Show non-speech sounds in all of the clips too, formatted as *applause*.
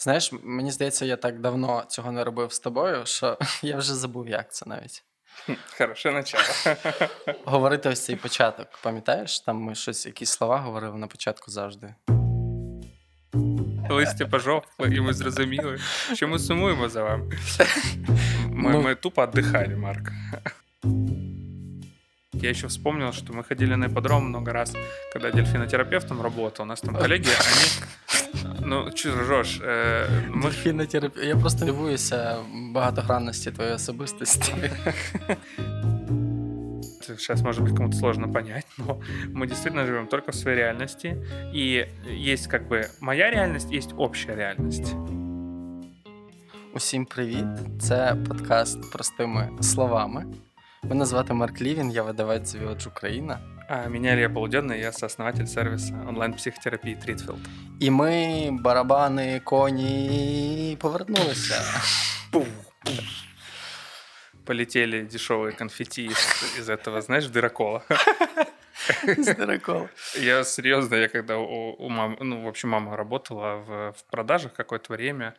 Знаєш, мені здається, я так давно цього не робив з тобою, що *laughs* я вже забув, як це навіть. Хороше начало. *laughs* Говорити ось цей початок. Пам'ятаєш, там ми щось, якісь слова говорили на початку завжди. Листя пожовкло, і ми зрозуміли, що ми сумуємо за вами. Мы, Ну. мы тупо отдыхали, Марк. Я еще вспомнил, что мы ходили на ипподром много раз, когда я дельфинотерапевтом работал. У нас там коллеги, *laughs* они... Ну, че ржешь? Э, мы Дельфінотерапія. Я просто дивуюся багатогранності твоєї особистості. *laughs* сейчас, может быть, кому-то сложно понять, *laughs* но мы действительно живем только в своей реальности. И есть как бы моя реальность, есть общая реальность. Усім привіт! Це подкаст простими словами. Мене звати Марк Лівін, я видавець The Village Україна. А меня Илья Полуденный, я сооснователь сервиса онлайн-психотерапии Тритфилд. І ми, барабани, коні, повернулися. Полетели дешевые конфетти из, из этого, знаешь, дырокола. З дирекола. Я серьезно, я когда у, у мамы, ну, в общем, мама работала в, в продажах какое-то время,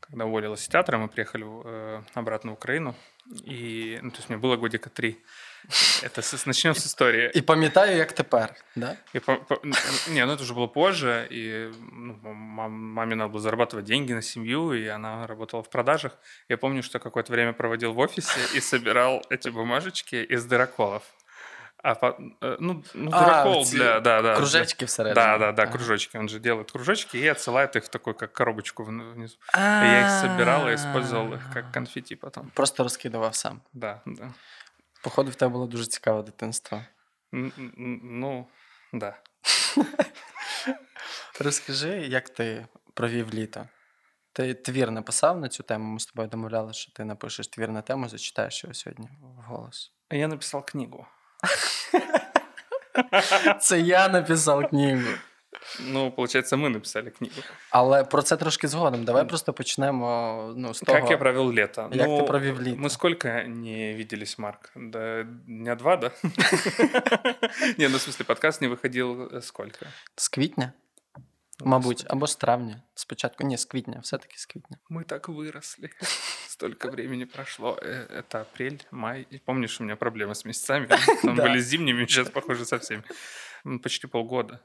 когда уволилась из театра, мы приехали э, обратно в Украину, и, ну, то есть мне было годика три. Это с, начнем с истории. І пам'ятаю, як тепер. Да? И по- по- не, ну это уже было позже, и ну, мам- маме надо было зарабатывать деньги на семью, и она работала в продажах. Я помню, что какое-то время проводил в офисе и собирал эти бумажечки из дыроколов. А, по- э, ну, ну, А, дырокол эти для, да, да. Кружечки всередині. Да, да, да, Ага. кружочки. Он же делает кружочки и отсылает их в такую, как коробочку вн- внизу. И я их собирал и использовал их как конфетти потом. Просто розкидував сам. Да, да. Походу, в тебе було дуже цікаве дитинство. Ну, да. *laughs* Розкажи, як ти провів літо? Ти твір написав на цю тему? Ми з тобою домовляли, що ти напишеш твір на тему, зачитаєш його сьогодні вголос. Я написал книгу. *laughs* Це я написав книгу. Ну, получается, мы написали книгу. Але про це трошки згодом. Давай просто почнемо ну, з того. Как я провел лето? Як ну, ти провів літо? Мы сколько не виделись, Марк? Да, дня два, да? *laughs* Не, ну в смысле, подкаст не выходил э, сколько? З квітня? Ну, Мабуть, господи. або з травня. Спочатку. Ні, з квітня, все-таки з квітня. Мы так выросли. *laughs* Столько времени прошло. Э, Это апрель, май. И Помнишь, у меня проблемы с месяцами? *laughs* Там Да. были зимними, сейчас, похоже, со всеми. М, Почти полгода.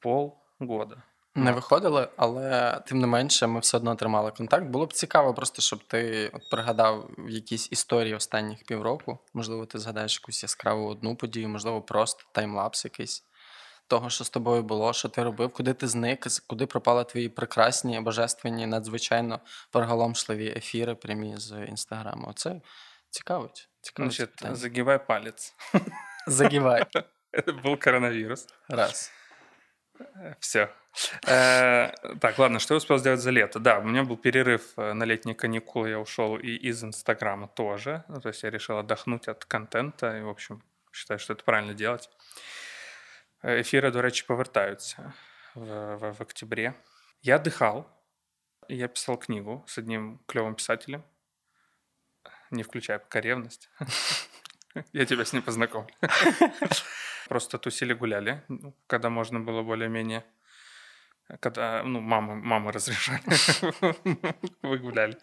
Полгода. Не виходили, але тим не менше, ми все одно тримали контакт. Було б цікаво, просто щоб ти от пригадав якісь історії останніх півроку. Можливо, ти згадаєш якусь яскраву одну подію, можливо, просто таймлапс якийсь того, що з тобою було, що ти робив, куди ти зник, куди пропали твої прекрасні, божественні, надзвичайно приголомшливі ефіри прямі з інстаграму. Оце цікавить. Цікавить Значит, питання. загибай палец. Загівай. Это *laughs* был коронавирус. Раз. Все. Так, ладно, что я успел сделать за лето? Да, у меня был перерыв э, на летние каникулы, я ушел и из Инстаграма тоже. Ну, то есть я решил отдохнуть от контента, и, в общем, считаю, что это правильно делать. Э, Ефіри, до повертаються в, в, октябре. Я отдыхал, я писал книгу с одним клевым писателем, не включая пока ревность. *laughs* Я тебя с ним познакомлю. *laughs* Просто тусили, гуляли, ну, когда можно было более-менее когда, ну, мамы, мамы *laughs* разрешали, вы гуляли.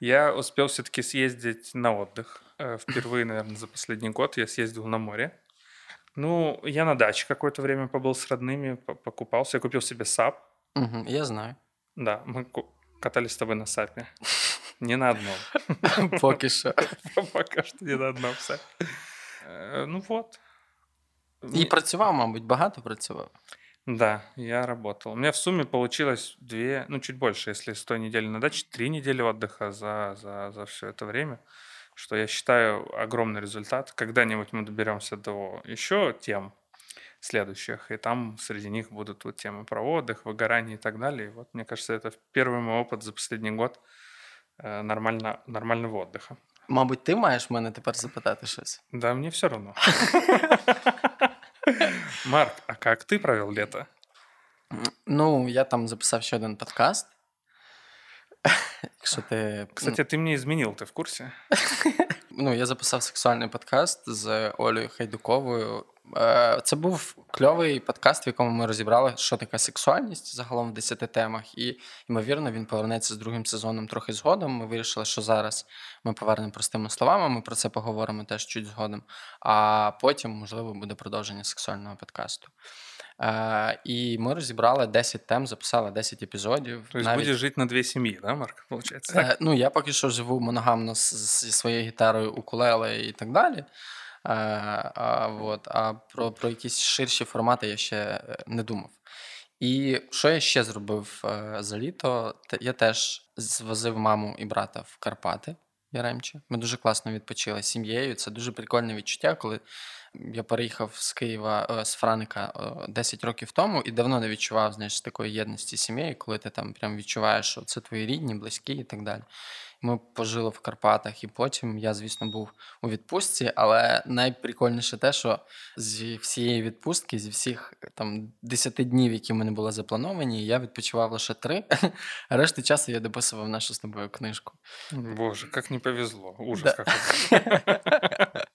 Я успел все-таки съездить на отдых. Э, Впервые, наверное, за последний год я съездил на море. Ну, я на даче какое-то время побыл с родными, по- покупался. Я купил себе САП. Угу, я знаю. Да, мы катались с тобой на САПе. Не на одном. *laughs* Поки що. *laughs* Пока что не на одном САПе. Э, Ну вот. І працював, мабуть, багато працював. Да, я работал. У меня в сумме получилось две, ну, чуть больше, если с той недели на даче, три недели отдыха за, за, за все это время, что я считаю огромный результат. Когда-нибудь мы доберемся до еще тем следующих, и там среди них будут вот темы про отдых, выгорание и так далее. И вот, мне кажется, это первый мой опыт за последний год э, нормально, нормального отдыха. Мабуть, ти маєш мене тепер запитати щось. Да, мне все равно. *laughs* Марк, а как ты провел лето? Ну, я там записав ще один подкаст. *laughs* Якщо ти. Кстати, ты мне изменил, ты в курсе? *laughs* ну, я записав сексуальний подкаст з Олею Хайдуковою. Е, це був кльовий подкаст, в якому ми розібрали, що таке сексуальність загалом в 10 темах. І, ймовірно, він повернеться з другим сезоном трохи згодом. Ми вирішили, що зараз ми повернемо простими словами. Ми про це поговоримо теж чуть згодом. А потім, можливо, буде продовження сексуального подкасту. Е, І ми розібрали 10 тем, записали 10 епізодів. Тобто Навіть... будеш жити на дві сім'ї, да, Марк? Получається? Так? Е, Ну, я поки що живу моногамно зі своєю гітарою укулеле і так далі. Е, а, вот, а про про якісь ширші формати я ще е, не думав. І що я ще зробив е, за літо? Я теж звозив маму і брата в Карпати Яремче. Ми дуже класно відпочили з сім'єю. Це дуже прикольне відчуття, коли я переїхав з Києва з Франика 10 років тому і давно не відчував знаєш, такої єдності з сім'єю, коли ти там прям відчуваєш, що це твої рідні, близькі і так далі. Ми пожили в Карпатах, і потім я, звісно, був у відпустці. Але найприкольніше те, що зі всієї відпустки, зі всіх там 10 днів, які в мене були заплановані, я відпочивав лише три. *laughs* Решти часу я дописував нашу з тобою книжку. Боже, як не повезло. Ужас. Да. *laughs*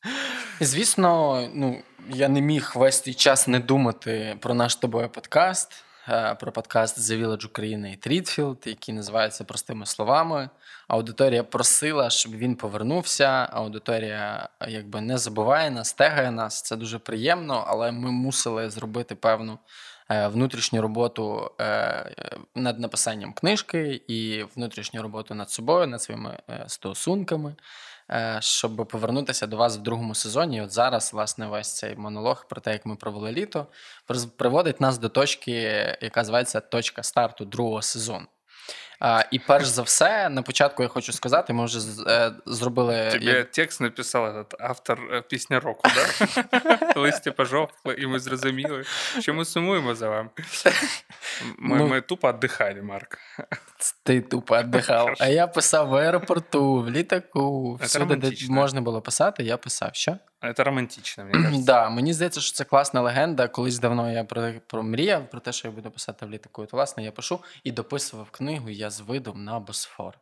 Звісно, ну я не міг весь цей час не думати про наш тобою подкаст. Е, про подкаст The Village України і Трітфілд, який називається простими словами. Аудиторія просила, щоб він повернувся. Аудиторія якби не забуває нас, тегає нас. Це дуже приємно, але ми мусили зробити певну е, внутрішню роботу е, над написанням книжки і внутрішню роботу над собою, над своїми стосунками. Е, щоб повернутися до вас в другому сезоні. От зараз, власне, весь цей монолог про те, як ми провели літо, приводить нас до точки, яка зветься точка старту другого сезону. І перш за все, на початку я хочу сказати, ми вже е, зробили. Тобі текст написав этот автор е, пісні року, да? *laughs* Листя пожовкло, і ми зрозуміли, що ми сумуємо за вами. Ми ну, ми тупо віддихали, Марк. Ти тупо віддихав. А я писав в аеропорту, в літаку, всюди, де можна було писати, я писав. Що? Це романтично, мені кажеться. Да, Мені здається, що це класна легенда. Колись давно я про, про мріяв про те, що я буду писати в літаку. То, власне, я пишу і дописував книгу Я з видом на Босфор.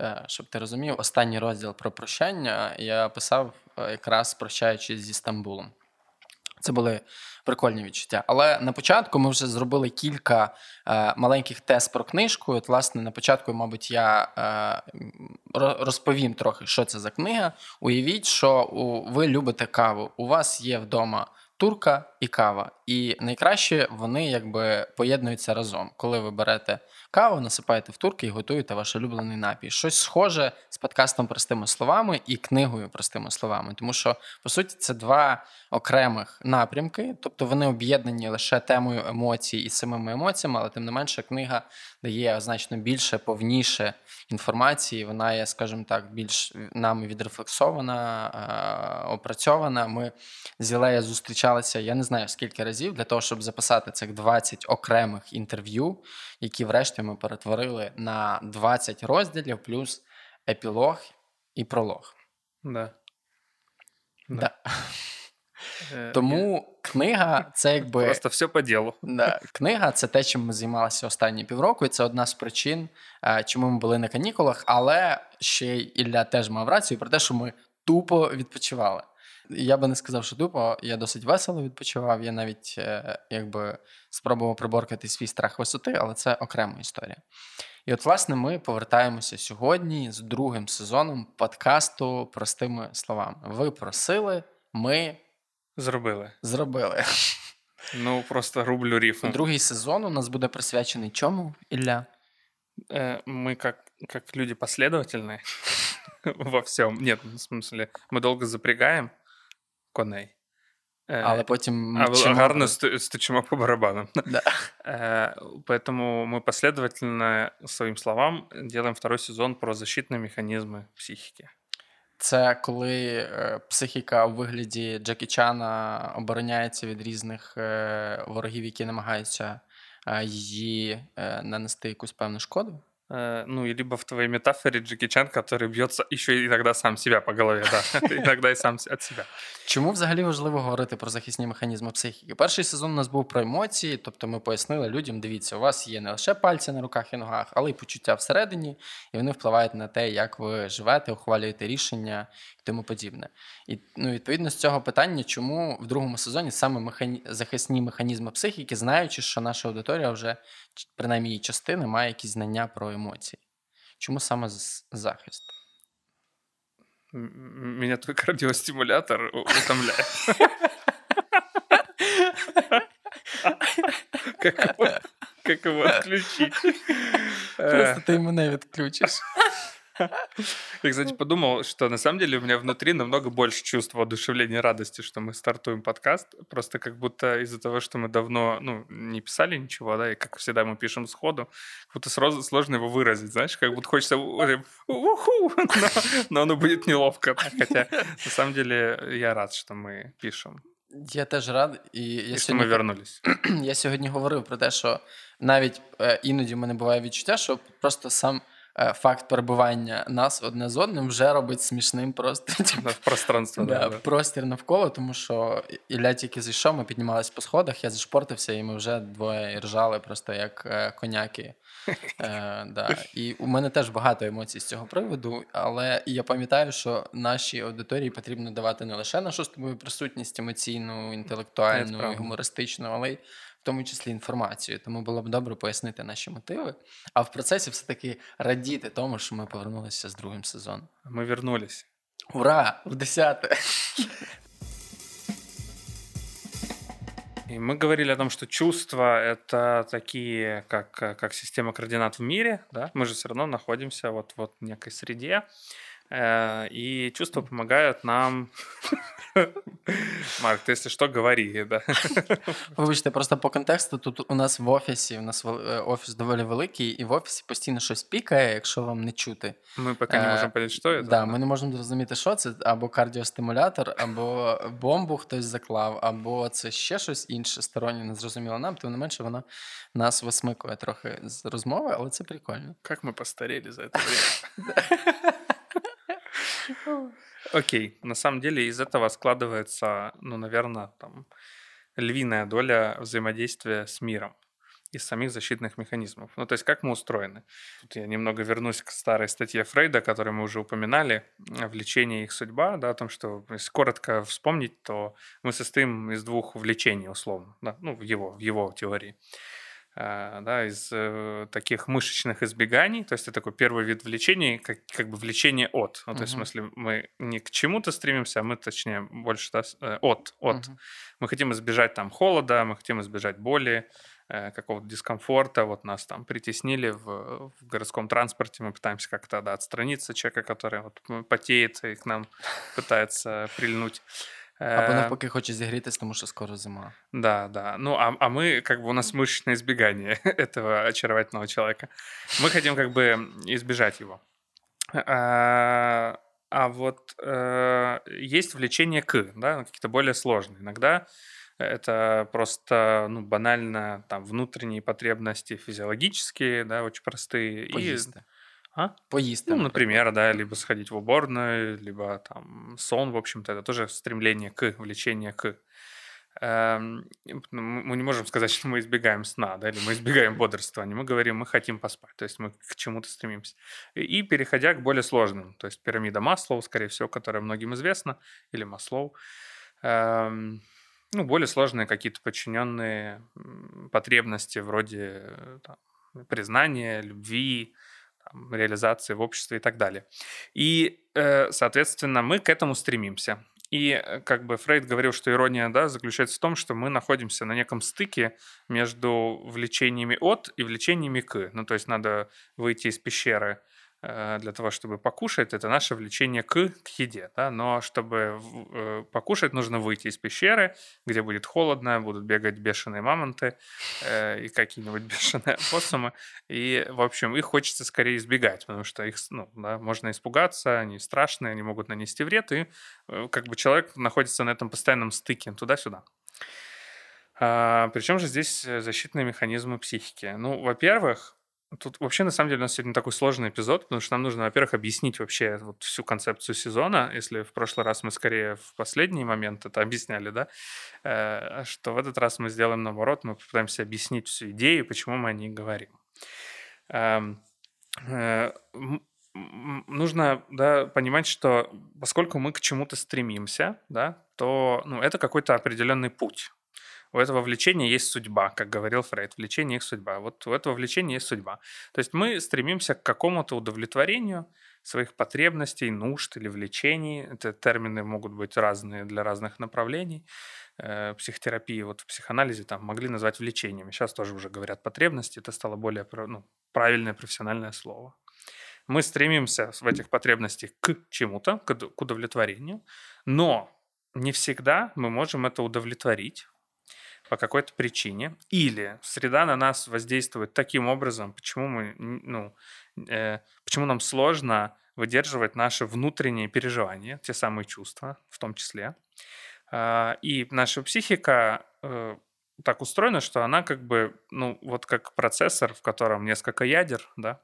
Е, щоб ти розумів, останній розділ про прощання я писав е, якраз прощаючись зі Стамбулом. Це були прикольні відчуття. Але на початку ми вже зробили кілька е, маленьких тест про книжку. От, власне, на початку, мабуть, я е, розповім трохи, що це за книга. Уявіть, що у, ви любите каву. У вас є вдома турка і кава. І найкраще вони якби поєднуються разом. Коли ви берете каву, насипаєте в турки і готуєте ваш улюблений напій. Щось схоже з подкастом простими словами і книгою простими словами. Тому що, по суті, це два окремих напрямки, тобто вони об'єднані лише темою емоцій і самими емоціями, але тим не менше книга дає значно більше, повніше інформації. Вона є, скажімо так, більш нами відрефлексована, е, опрацьована. Ми з Ілея зустрічалися, я не знаю скільки разів, для того, щоб записати цих 20 окремих інтерв'ю, які, врешті, ми перетворили на 20 розділів, плюс епілог і пролог. Да. Да. да. *laughs* Е, Тому книга це якби. *laughs* Просто все по ділу. *laughs* Да, Книга це те, чим ми займалися останні півроку, і це одна з причин, е, чому ми були на канікулах, але ще Ілля теж мав рацію про те, що ми тупо відпочивали. Я би не сказав, що тупо, я досить весело відпочивав. Я навіть е, якби спробував приборкати свій страх висоти, але це окрема історія. І от, власне, ми повертаємося сьогодні з другим сезоном подкасту простими словами. Ви просили, ми Зробили. Зробили. *laughs* Ну, просто рублю рифму. Другий сезон у нас буде присвячений чому, Ілля? Э, мы как, как люди последовательные во *laughs* всем. Нет, в смысле, мы долго запрягаем коней. Э, Але потім а гарно стучимо по барабанам. *laughs* Да. Э, поэтому мы последовательно своим словам делаем второй сезон про защитные механизмы психики. Це коли е, психіка у вигляді Джекі Чана обороняється від різних е, ворогів, які намагаються е, її нанести якусь певну шкоду. Э, ну, либо в твоей метафоре Джекі Чан, который бьется еще иногда сам себя по голове, да, *laughs* *laughs* іногда і сам від себе. Чому взагалі важливо говорити про захисні механізми психіки? Перший сезон у нас був про емоції, тобто ми пояснили людям: дивіться, у вас є не лише пальці на руках і ногах, але й почуття всередині, і вони впливають на те, як ви живете, ухвалюєте рішення і тому подібне. І ну, відповідно з цього питання, чому в другому сезоні саме механі... захисні механізми психіки, знаючи, що наша аудиторія вже принаймні її частина має якісь знання про емоції. Чому саме захист? Меня твой кардиостимулятор утомляет. Как его отключить? Просто ты мене відключиш. *laughs* Я, кстати, подумал, что на самом деле у меня внутри намного больше чувств воодушевления и радости, что мы стартуем подкаст. Просто как будто из-за того, что мы давно ну, не писали ничего, да, и как всегда мы пишем сходу, как будто сразу сложно его выразить, знаешь, как будто хочется уху, *laughs* но, но оно будет неловко. Хотя на самом деле я рад, что мы пишем. Я теж рад, і я і сьогодні... ми вернулись. *clears throat* Я сьогодні говорив про те, що навіть е, іноді в мене буває відчуття, що просто сам Е, факт перебування нас одне з одним вже робить смішним просто *laughs* типу, пространство. Да, да, Простір навколо, тому що Ілля тільки зайшов, ми піднімались по сходах, я зашпортився, і ми вже двоє ржали просто як е, коняки. Е, да. І у мене теж багато емоцій з цього приводу, але я пам'ятаю, що нашій аудиторії потрібно давати не лише нашу з тобою присутність емоційну, інтелектуальну, гумористичну, але й тому числі інформацію. Тому було б добре пояснити наші мотиви. А в процесі все-таки радіти тому, що ми повернулися з другим сезоном. Ми вернулись. Ура! В десяте! И мы говорили о том, что чувства — это такие, как, как система координат в мире, да? Мы же все равно находимся вот, вот в некой среде, Э, И чувства помогают нам. *laughs* Марк, ти, якщо що, говори, да. *laughs* Вибачте, просто по контексту тут у нас в офісі, у нас е, офіс доволі великий, і в офісі постійно щось пікає, якщо вам не чути. Ми поки не можемо понять, що це. Да, ми не можемо зрозуміти, що це, або кардіостимулятор, або бомбу хтось заклав, або це ще щось інше стороннє, не зрозуміло нам, тим не менше, воно нас висмикує трохи з розмови, але це прикольно. Як ми постаріли за це время. *laughs* Окей, на самом деле из этого складывается, ну, наверное, там львиная доля взаимодействия с миром из самих защитных механизмов. Ну, то есть как мы устроены. Тут я немного вернусь к старой статье Фрейда, которую мы уже упоминали, влечение и их судьба, да, о том, что если коротко вспомнить, то мы состоим из двух влечений, условно, да, ну, в его, в его теории. А, да, из э, таких мышечных избеганий. То есть это такой первый вид влечения, как, как бы влечение от. Ну, то есть, в смысле, мы не к чему-то стремимся, а мы, точнее, больше да, э, от. от. Uh-huh. Мы хотим избежать там холода, мы хотим избежать боли, э, какого-то дискомфорта. Вот нас там притеснили в, в городском транспорте, мы пытаемся как-то да, отстраниться человека, который вот потеет и к нам пытается прильнуть. Або э, навпаки хоче зігрітись, тому що скоро зима. Да, да. Ну, а, а мы, как бы, у нас мышечное избегание *laughs* этого очаровательного человека. Мы хотим, как бы, избежать его. А, а вот а, есть влечение к, да, какие-то более сложные. Иногда это просто, ну, банально, там, внутренние потребности физиологические, да, очень простые. Поїсти. И а? Поесть. Ну, например, да, либо сходить в уборную, либо там сон, в общем-то, это тоже стремление к, влечение к. Эм, ну, мы не можем сказать, что мы избегаем сна, да, или мы избегаем бодрствования. Мы говорим, мы хотим поспать, то есть мы к чему-то стремимся. И переходя к более сложным, то есть пирамида Маслоу, скорее всего, которая многим известна, или Маслоу, эм, ну, более сложные какие-то подчиненные потребности вроде э, там, признания, любви, там, реализации в обществе и так далее. И, э, соответственно, мы к этому стремимся. И э, как бы Фрейд говорил, что ирония да, заключается в том, что мы находимся на неком стыке между влечениями от и влечениями к. Ну, то есть надо выйти из пещеры для того, чтобы покушать, это наше влечение к, к еде. Да? Но чтобы э, покушать, нужно выйти из пещеры, где будет холодно, будут бегать бешеные мамонты э, и какие-нибудь *laughs* бешеные опоссумы. И, в общем, их хочется скорее избегать, потому что их ну, да, можно испугаться, они страшные, они могут нанести вред, и э, как бы человек находится на этом постоянном стыке туда-сюда. А, причем же здесь защитные механизмы психики? Ну, во-первых, Тут вообще, на самом деле, у нас сегодня такой сложный эпизод, потому что нам нужно, во-первых, объяснить вообще вот всю концепцию сезона. Если в прошлый раз мы скорее в последний момент это объясняли, да, э, что в этот раз мы сделаем наоборот, мы попытаемся объяснить всю идею, почему мы о ней говорим. Эм, э, нужно да, понимать, что поскольку мы к чему-то стремимся, да, то ну, это какой-то определенный путь у этого влечения есть судьба, как говорил Фрейд. Влечение есть судьба. Вот у этого влечения есть судьба. То есть мы стремимся к какому-то удовлетворению своих потребностей, нужд или влечений. Это термины могут быть разные для разных направлений. Э, психотерапии, вот в психоанализе там могли назвать влечениями. Сейчас тоже уже говорят потребности. Это стало более ну, правильное профессиональное слово. Мы стремимся в этих потребностях к чему-то, к удовлетворению, но не всегда мы можем это удовлетворить по какой-то причине, или среда на нас воздействует таким образом, почему мы, ну, э, почему нам сложно выдерживать наши внутренние переживания, те самые чувства в том числе. Э, и наша психика э, так устроена, что она как бы, ну, вот как процессор, в котором несколько ядер, да,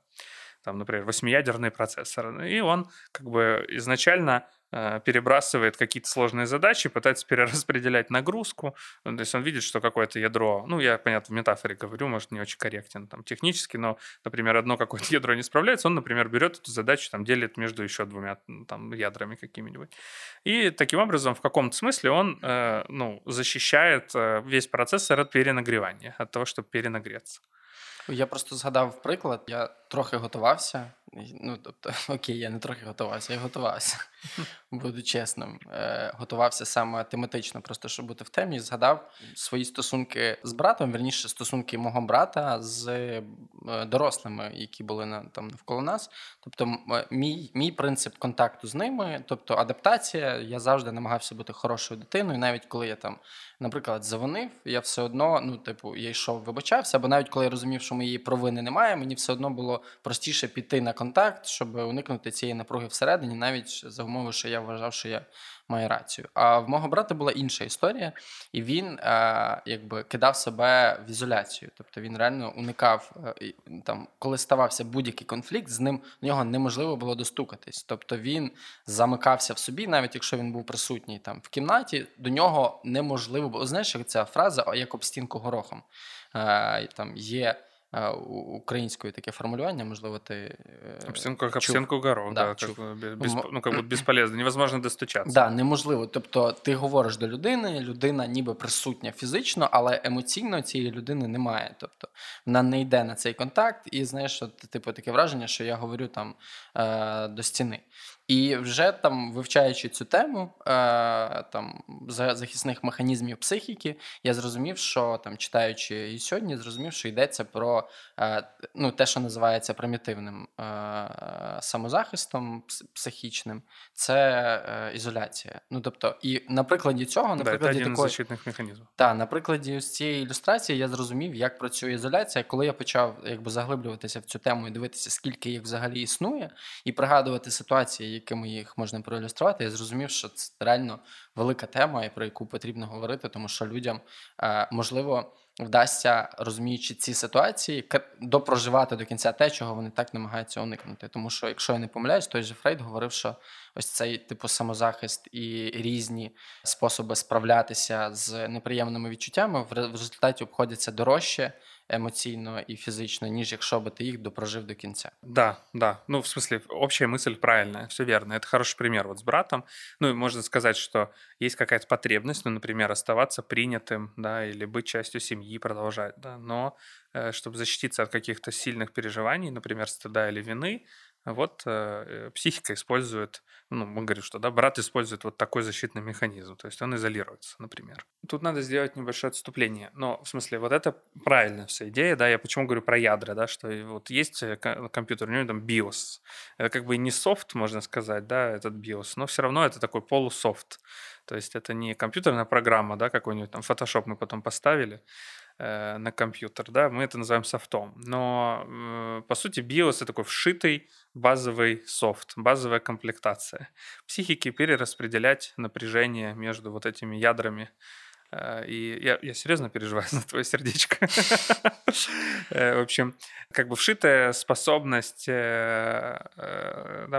там, например, восьмиядерный процессор, и он как бы изначально Э, перебрасывает какие-то сложные задачи, пытается перераспределять нагрузку. Ну, то есть он видит, что какое-то ядро, ну, я, понятно, в метафоре говорю, может, не очень корректен там технически, но, например, одно какое-то ядро не справляется, он, например, берет эту задачу, там, делит между еще двумя там ядрами какими-нибудь. И таким образом, в каком-то смысле он, э, ну, защищает э, весь процессор от перенагревания, от того, чтобы перенагреться. Я просто згадав приклад, я трохи готувався. Ну, тобто, *laughs* окей, я не трохи готувався, я готувався, *laughs* буду чесним. Е, Готувався саме тематично, просто щоб бути в темі. Згадав свої стосунки з братом, верніше стосунки мого брата з е, дорослими, які були на там навколо нас. Тобто, мій мій принцип контакту з ними, тобто адаптація, я завжди намагався бути хорошою дитиною, навіть коли я там, наприклад, завонив, я все одно, ну, типу, я йшов, вибачався, або навіть коли я розумів, що моєї провини немає, мені все одно було простіше піти на контакт, щоб уникнути цієї напруги всередині, навіть за умови, що я вважав, що я маю рацію. А в мого брата була інша історія, і він е, якби кидав себе в ізоляцію. Тобто він реально уникав е, там, коли ставався будь-який конфлікт, з ним до нього неможливо було достукатись. Тобто він замикався в собі, навіть якщо він був присутній там в кімнаті, до нього неможливо було. Знаєш, як ця фраза як об стінку горохом. Е, там є українською таке формулювання, можливо, ти. Обстінку, як обстінку горох, да, да, как, без, ну, как *clears throat* бы безполезно, невозможно достучатися. Да, неможливо. Тобто, ти говориш до людини, людина ніби присутня фізично, але емоційно цієї людини немає. Тобто вона не йде на цей контакт, і знаєш, що типу таке враження, що я говорю там е, до стіни. І вже там, вивчаючи цю тему е, там захисних механізмів психіки, я зрозумів, що там читаючи і сьогодні, зрозумів, що йдеться про е, ну, те, що називається примітивним е, самозахистом психічним, це ізоляція. Ну тобто, і на прикладі цього, на прикладі такої механізмів. Так, на прикладі ось цієї ілюстрації я зрозумів, як працює ізоляція, коли я почав якби заглиблюватися в цю тему і дивитися, скільки їх взагалі існує, і пригадувати ситуації якими їх можна проілюструвати, я зрозумів, що це реально велика тема, і про яку потрібно говорити, тому що людям е, можливо вдасться, розуміючи ці ситуації, допроживати до кінця те, чого вони так намагаються уникнути. Тому що, якщо я не помиляюсь, той же Фрейд говорив, що ось цей типу самозахист і різні способи справлятися з неприємними відчуттями в результаті обходяться дорожче эмоционально и физично, ніж якщо бы ты их допрожив до конца. Да, да. Ну, в смысле, общая мысль правильная, все верно. Это хороший пример вот с братом. Ну, и можно сказать, что есть какая-то потребность, ну, например, оставаться принятым, да, или быть частью семьи, продолжать, да, но э, чтобы защититься от каких-то сильных переживаний, например, стыда или вины, вот э, психика использует, ну, мы говорим, что да, брат использует вот такой защитный механизм, то есть он изолируется, например. Тут надо сделать небольшое отступление, но в смысле вот это правильная вся идея, да, я почему говорю про ядра, да, что вот есть э, компьютер, у него там BIOS, это как бы не софт, можно сказать, да, этот BIOS, но все равно это такой полусофт, то есть это не компьютерная программа, да, какой-нибудь там Photoshop мы потом поставили, э, на компьютер, да, мы это называем софтом. Но, э, по сути, BIOS — это такой вшитый базовый софт, базовая комплектация. Психики перераспределять напряжение между вот этими ядрами Э, и я, я серьезно переживаю *laughs* за твое сердечко. *laughs* В общем, как бы вшитая способность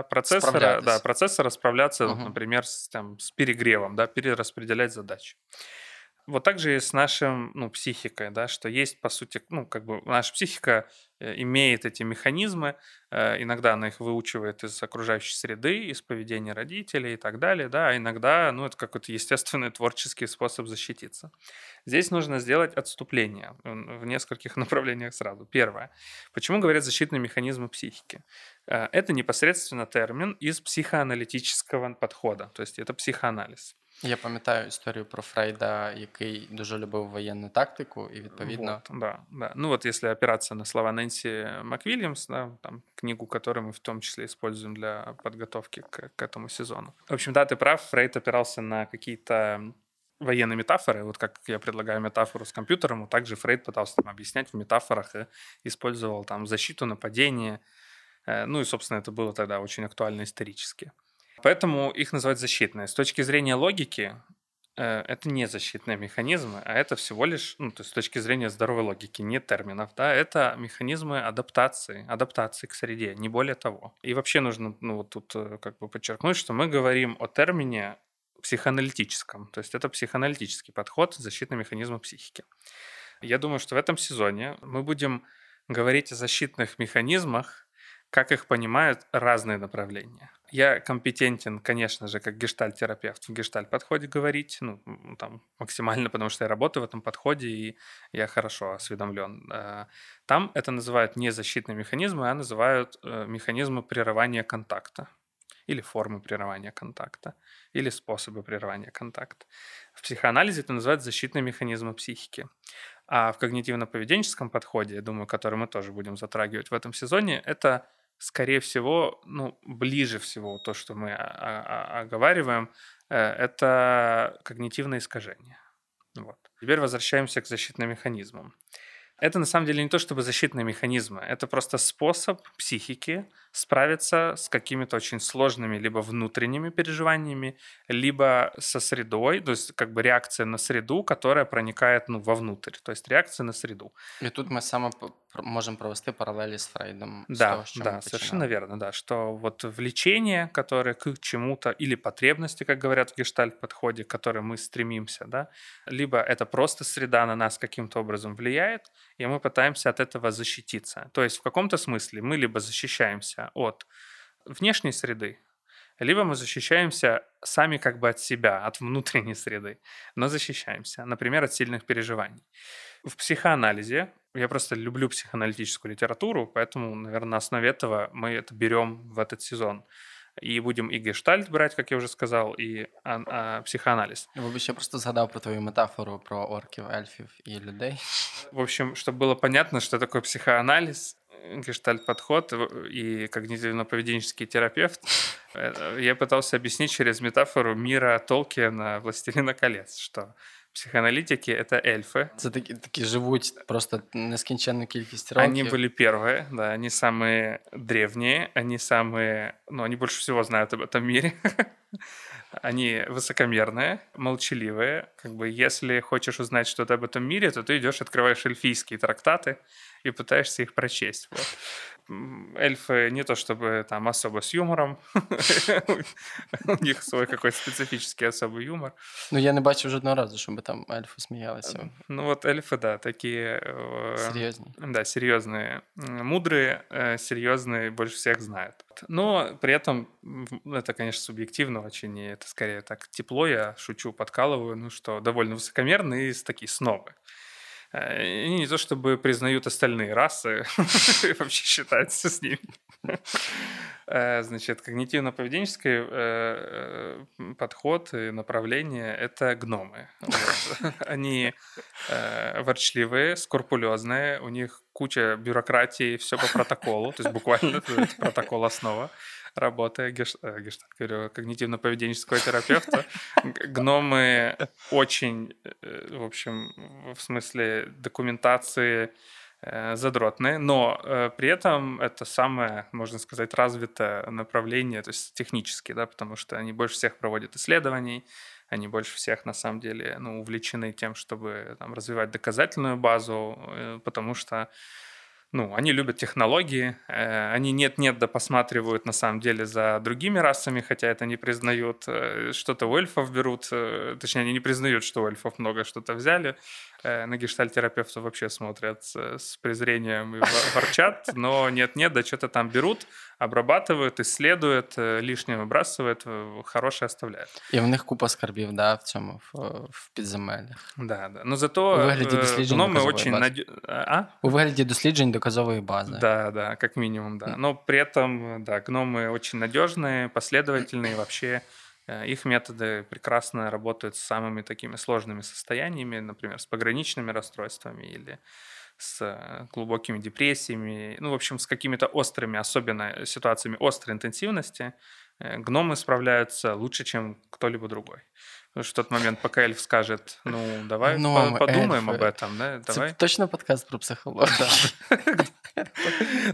процессора, да, процессора справляться, например, с перегревом, да, перераспределять задачи. Вот так же и с нашим, ну, психикой, да, что есть, по сути, ну, как бы наша психика э, имеет эти механизмы, э, иногда она их выучивает из окружающей среды, из поведения родителей и так далее, да, а иногда, ну, это какой-то естественный творческий способ защититься. Здесь нужно сделать отступление в нескольких *laughs* направлениях сразу. Первое. Почему говорят защитные механизмы психики? Э, это непосредственно термин из психоаналитического подхода, то есть это психоанализ. Я пам'ятаю історію про Фрейда, який дуже любив воєнну тактику, і відповідно. Вот, да, да. Ну вот если опираться на слова Нэнси МакВильямс, да, там, книгу, которую мы в том числе используем для подготовки к, к этому сезону. В общем, да, ты прав, Фрейд опирался на какие-то военные метафоры, вот как я предлагаю метафору с компьютером, также Фрейд пытался там объяснять в метафорах и использовал там защиту, нападение, э, ну и, собственно, это было тогда очень актуально исторически. Поэтому их называют защитные. С точки зрения логики, э, это не защитные механизмы, а это всего лишь, ну, то есть с точки зрения здоровой логики, не терминов, да, это механизмы адаптации, адаптации к среде, не более того. И вообще нужно, ну, вот тут э, как бы подчеркнуть, что мы говорим о термине психоаналитическом, то есть это психоаналитический подход защитный механизм психики. Я думаю, что в этом сезоне мы будем говорить о защитных механизмах, как их понимают разные направления я компетентен, конечно же, как гештальт-терапевт в гештальт-подходе говорить, ну, там, максимально, потому что я работаю в этом подходе, и я хорошо осведомлен. Э, там это называют не защитные механизмы, а называют э, механизмы прерывания контакта или формы прерывания контакта, или способы прерывания контакта. В психоанализе это называют защитные механизмы психики. А в когнитивно-поведенческом подходе, я думаю, который мы тоже будем затрагивать в этом сезоне, это скорее всего, ну, ближе всего то, что мы оговариваем, э, это когнитивное искажение. Вот. Теперь возвращаемся к защитным механизмам. Это на самом деле не то чтобы защитные механизмы, это просто способ психики справиться с какими-то очень сложными либо внутренними переживаниями, либо со средой, то есть как бы реакция на среду, которая проникает ну, вовнутрь, то есть реакция на среду. И тут мы саме можем провести параллели с Фрейдом. Да, с того, да, совершенно верно, да, что вот влечение, которое к чему-то, или потребности, как говорят в гештальт-подходе, к которой мы стремимся, да, либо это просто среда на нас каким-то образом влияет, и мы пытаемся от этого защититься. То есть в каком-то смысле мы либо защищаемся от внешней среды, либо мы защищаемся сами как бы от себя, от внутренней среды, но защищаемся, например, от сильных переживаний. В психоанализе, я просто люблю психоаналитическую литературу, поэтому, наверное, на основе этого мы это берем в этот сезон. И будем и гештальт брать, как я уже сказал, и а, а, психоанализ. Вибач, я просто згадав про твою метафору про орків, ельфів и людей. В общем, чтобы было понятно, что такое психоанализ, гештальт-подход и когнитивно-поведенческий терапевт, э, я пытался объяснить через метафору мира Толкина «Властелина колец», что психоаналитики — это эльфы. Это такие такі живуть просто нескінченну кількість років. Они были первые, да, они самые древние, они самые, ну, они больше всего знают об этом мире. *laughs* Они высокомерные, молчаливые. Как бы, если хочешь узнать что-то об этом мире, то ты идешь, открываешь эльфийские трактаты и пытаешься их прочесть. Вот эльфы не то чтобы там особо с юмором, *laughs* у них свой какой-то специфический особый юмор. Ну, я не бачив жодного разу, щоб там эльфы смеялись. Ну, вот эльфы, да, такие... Э, серьезные. Да, серьезные. Мудрые, э, серьезные, больше всех знают. Но при этом, это, конечно, субъективно очень, и это скорее так тепло, я шучу, подкалываю, ну, что довольно высокомерные и такие снобы. Э, они не то чтобы признают остальные расы, *laughs* вообще считаются с ними. Э, значит, когнитивно-поведенческий э, подход и направление — это гномы. *laughs* Они ворчливые, скрупулезные, у них куча бюрократии, все по протоколу, то есть буквально протокол основа работы геш... Э, гештальт, говорю, когнитивно-поведенческого терапевта. Гномы очень, э, в общем, в смысле документации э, задротные, но при этом это самое, можно сказать, развитое направление, то есть технически, да, потому что они больше всех проводят исследований, они больше всех на самом деле ну, увлечены тем, чтобы там, развивать доказательную базу, потому что ну, они любят технологии, э, они нет-нет да посматривают на самом деле за другими расами, хотя это не признают, э, что-то у эльфов берут, э, точнее, они не признают, что у эльфов много что-то взяли, на гештальтерапевта вообще смотрят с презрением и ворчат, но нет-нет, да что-то там берут, обрабатывают, исследуют, э, лишнее выбрасывают, хорошее оставляют. І в них купа скарбів, да, в цьому, в, в підземеллях. Да, да. Но зато У вигляді досліджень гноми очень наді... а? У вигляді досліджень доказової бази. Да, да, как минимум, да. Но при этом, да, гномы очень надежные, последовательные, вообще Э, их методы прекрасно работают с самыми такими сложными состояниями, например, с пограничными расстройствами или с э, глубокими депрессиями, ну, в общем, с какими-то острыми, особенно ситуациями острой интенсивности, э, гномы справляются лучше, чем кто-либо другой. В тот момент, пока эльф скажет, ну, давай Гном, подумаем эльфы. об этом, да, давай. Это точно подкаст про психологию. *laughs*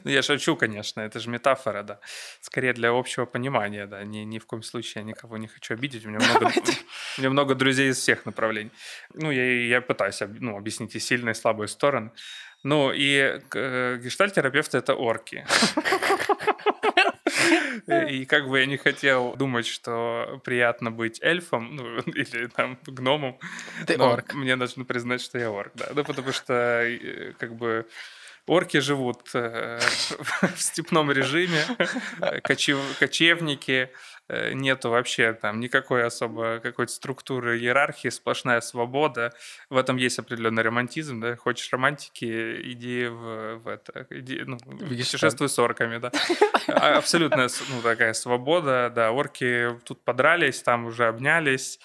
Ну, я шучу, конечно, это же метафора, да. Скорее для общего понимания, да. Ни, ни в коем случае я никого не хочу обидеть. У меня много, *laughs* у меня много друзей из всех направлений. Ну, я, я пытаюсь ну, объяснить и сильные, и слабые стороны. Ну, и э, гештальтерапевты — это орки. *laughs* *laughs* И как бы я не хотел думать, что приятно быть эльфом, ну, *laughs* или там гномом. Ты орк. Мне нужно признать, что я орк, да. Ну, потому что э, как бы орки живут э, *laughs* в степном режиме, кочев, кочевники, Э, нету вообще там никакой особо какой-то структуры иерархии, сплошная свобода. В этом есть определенный романтизм, да, хочешь романтики, иди в, в это, иди, ну, путешествуй с орками, да. А, абсолютно, ну, такая свобода, да, орки тут подрались, там уже обнялись,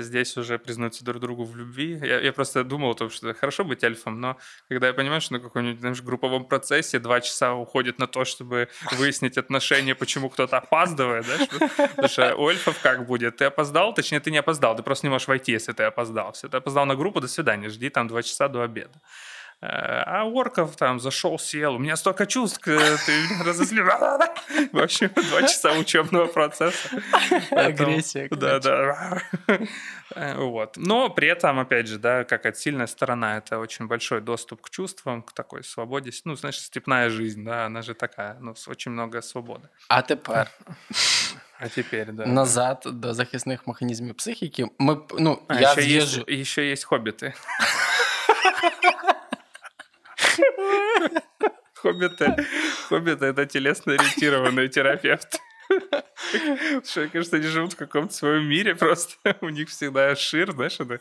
здесь уже признаются друг другу в любви. Я, я просто думал о том, что хорошо быть эльфом, но когда я понимаю, что на каком-нибудь знаешь, групповом процессе два часа уходит на то, чтобы выяснить отношения, почему кто-то опаздывает, да, Потому что у эльфов как будет? Ты опоздал, точнее, ты не опоздал, ты просто не можешь войти, если ты опоздал. Все, ты опоздал на группу, до свидания, жди там два часа до обеда. Э, а у орков там зашел, сел. У меня столько чувств, ты меня разозлил. В общем, два часа учебного процесса. Агрессия. Да, да. Э, вот. Но при этом, опять же, да, как сильная сторона, это очень большой доступ к чувствам, к такой свободе. Ну, знаешь, степная жизнь, да, она же такая, ну, очень много свободы. А тепер а теперь, да. Назад до захисних механізмів психіки. Ми, ну, а, я еще, есть, еще есть хоббиты. Хоббиты, хоббиты это телесно ориентированные терапевты. Что, кажется, они живут в каком-то своем мире просто. *laughs* У них всегда шир, знаешь, это,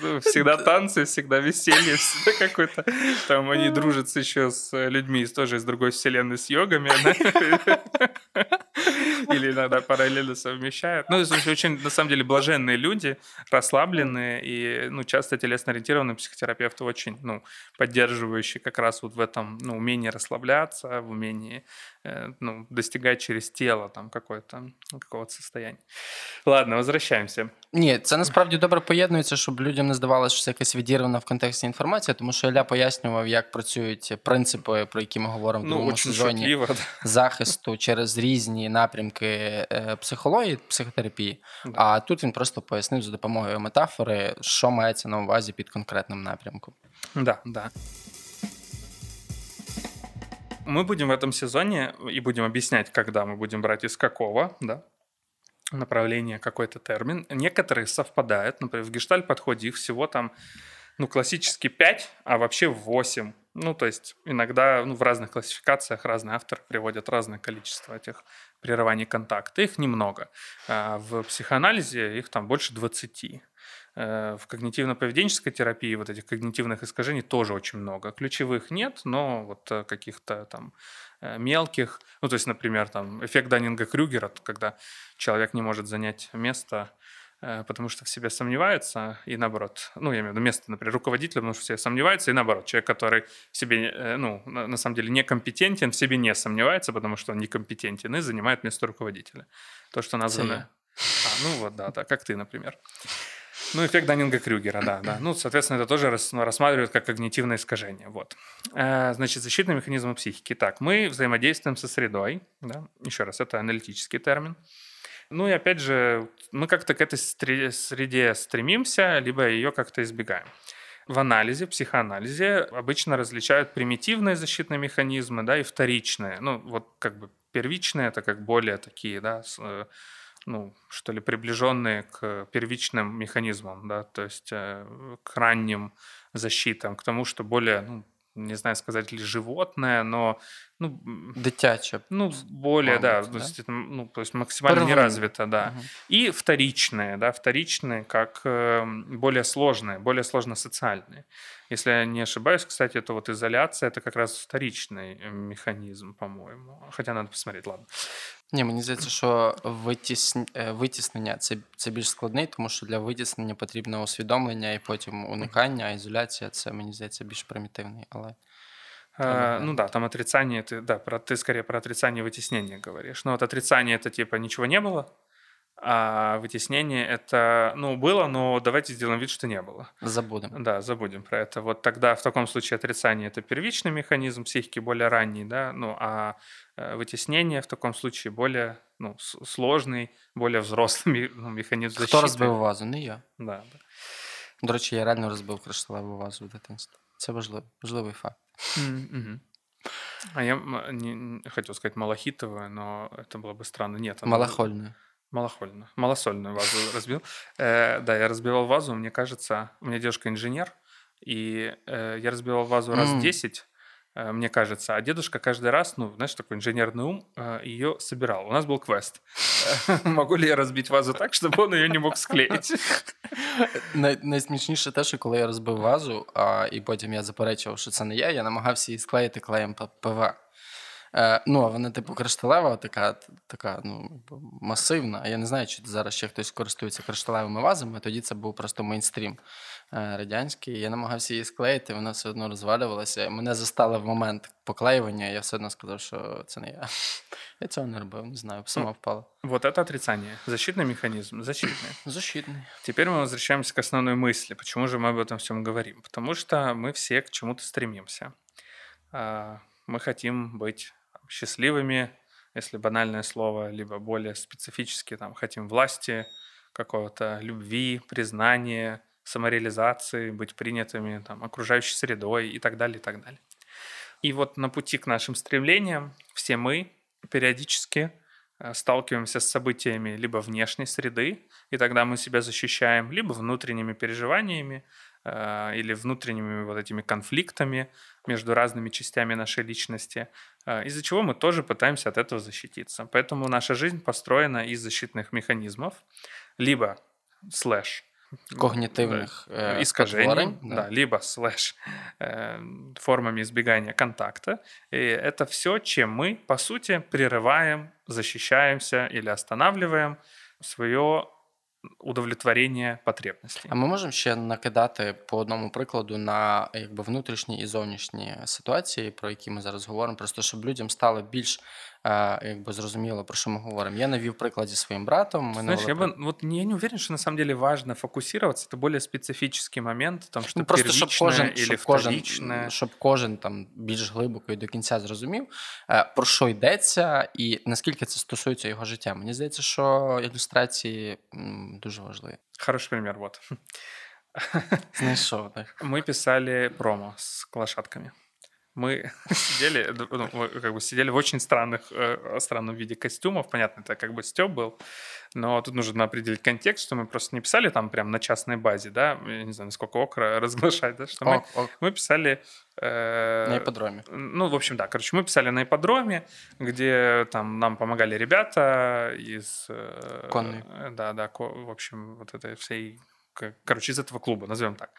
ну, всегда танцы, всегда веселье, *laughs* всегда какой-то... Там они дружат еще с людьми тоже из другой вселенной, с йогами. *laughs* Или иногда параллельно совмещают. Ну, очень, на самом деле, блаженные люди, расслабленные и, ну, часто телесно-ориентированные психотерапевты очень, ну, поддерживающие как раз вот в этом, ну, умении расслабляться, в умении Э, ну, достигать через тело там какое-то какого-то состояння. Ладно, возвращаємося. Ні, це насправді добре поєднується, щоб людям не здавалося, що це якась відірвана в контексті інформація, тому що Ілля пояснював, як працюють принципи, про які ми говоримо в ну, другому сезоні шутливо, да. захисту через різні напрямки е, психології, психотерапії. Да. А тут він просто пояснив за допомогою метафори, що мається на увазі під конкретним напрямком. Да, да. Мы будем в этом сезоне и будем объяснять, когда мы будем брать из какого, да, направления какой-то термин. Некоторые совпадают, например, в гештальт-подходе их всего там, ну, классически 5, а вообще 8. Ну, то есть иногда ну, в разных классификациях разные авторы приводят разное количество этих прерываний контакта. Их немного. А в психоанализе их там больше 20. Э, в когнитивно-поведенческой терапии вот этих когнитивных искажений тоже очень много. Ключевых нет, но вот э, каких-то там э, мелких, ну то есть, например, там эффект Даннинга-Крюгера, когда человек не может занять место, потому что в себе сомневается, и наоборот, ну, я имею в виду место, например, руководителя, потому что в себе сомневается, и наоборот, человек, который в себе, ну, на самом деле некомпетентен, в себе не сомневается, потому что он некомпетентен, и занимает место руководителя. То, что названо... А, ну вот, да, да, как ты, например. Ну, эффект Даннинга-Крюгера, да, да. Ну, соответственно, это тоже рассматривают как когнитивное искажение. Вот. Э, значит, защитные механизмы психики. Так, мы взаимодействуем со средой. Да? Еще раз, это аналитический термин. Ну и опять же, мы как-то к этой среде стремимся, либо ее как-то избегаем. В анализе, психоанализе обычно различают примитивные защитные механизмы, да, и вторичные. Ну, вот как бы первичные это как более такие, да, э, ну, что ли, приближенные к первичным механизмам, да, то есть э, к ранним защитам, к тому, что более, ну, не знаю сказать ли животное, но ну, Дитяче. Ну, более, да, да? То, есть, ну, то есть максимально Первым. не развито, да. Угу. И вторичные, да, вторичные как э, более сложные, более сложно-социальные. Если я не ошибаюсь, кстати, это вот изоляция, это как раз вторичный э, механизм, по-моему. Хотя надо посмотреть, ладно. Ні, мені здається, що витісн... витіснення це, це більш складний, тому що для витіснення потрібно усвідомлення і потім уникання, а ізоляція це, мені здається, більш примітивний. Але... А, ну да, там отрицание, ты, да, про, ты скорее про отрицание вытеснение говоришь. Но вот отрицание это типа ничего не было, а вытеснение это, ну, было, но давайте сделаем вид, что не было. Забудем. Да, забудем про это. Вот тогда в таком случае отрицание это первичный механизм психики, более ранний, да, ну, а э, вытеснение в таком случае более ну, сложный, более взрослый *laughs* ну, механизм защиты. Хто розбив вазу? Не я. Да, да. До речі, я реально розбив кришталеву вазу в дитинстві. Це важливий, важливий факт. Mm-hmm. А я не, не хотел сказать малахитовая, но это было бы странно. Нет. Она... Малахольная. Малохольную. Малосольную вазу разбил. Э, да, я разбивал вазу, мне кажется, у меня девушка инженер, и э, я разбивал вазу раз mm. 10, Э, мне кажется. А дедушка каждый раз, ну, знаешь, такой инженерный ум, э, ее собирал. У нас был квест. *laughs* Могу ли я разбить вазу так, чтобы он ее не мог склеїти? Найсмішніше те, що коли я розбив вазу, а, і потім я заперечував, що це не я, я намагався її склеїти клеєм ПВ. Е, ну, а вона, типу, кришталева, така така ну, масивна. Я не знаю, чи зараз ще хтось користується кришталевими вазами, тоді це був просто мейнстрім е, радянський. Я намагався її склеїти, вона все одно розвалювалася. Мене застали в момент поклеювання, я все одно сказав, що це не я. *laughs* Я цього не робив, не знаю, сама ну, впала. Вот это отрицание. Защитный механизм. Защитный. Защитный. *laughs* Теперь мы возвращаемся к основной мысли. Почему же мы об этом всем говорим? Потому что мы все к чему-то стремимся. А, мы хотим быть счастливыми, если банальное слово, либо более специфически, там, хотим власти, какого-то любви, признания, самореализации, быть принятыми там, окружающей средой и так далее, и так далее. И вот на пути к нашим стремлениям все мы периодически э, сталкиваемся с событиями либо внешней среды, и тогда мы себя защищаем, либо внутренними переживаниями э, или внутренними вот этими конфликтами между разными частями нашей личности, а, из-за чего мы тоже пытаемся от этого защититься. Поэтому наша жизнь построена из защитных механизмов, либо слэш когнитивных да, э, искажений, да. да, либо слэш э, формами избегания контакта. И это все, чем мы, по сути, прерываем, защищаемся или останавливаем свое удовлетворення потребностей. А ми можемо ще накидати по одному прикладу на якби внутрішні і зовнішні ситуації, про які ми зараз говоримо, просто щоб людям стало більш якби зрозуміло, про що ми говоримо. Я навів приклад зі своїм братом. Ми Знаешь, я, бы, вот, я не уверен, что на самом деле важно фокусироваться. Это более специфический момент, там, что ну, просто щоб кожен, или щоб кожен, щоб кожен там більш глибоко і до кінця зрозумів, про що йдеться, і наскільки це стосується його життя. Мені здається, що ілюстрації дуже важливі. Хороший пример, вот. Знайшов, так. *laughs* Мы писали промо с лошадками Мы *laughs* сидели, ну, как бы сидели в очень странных, э, странном виде костюмов. Понятно, это как бы стёб был, но тут нужно определить контекст, что мы просто не писали там прям на частной базе, да, я не знаю, насколько окра *laughs* разглашать, да, что мы, ок. мы писали... Э, на ипподроме. Ну, в общем, да, короче, мы писали на ипподроме, где там нам помогали ребята из... Э, Конные. Да, да, в общем, вот этой всей короче, из этого клуба, назовем так.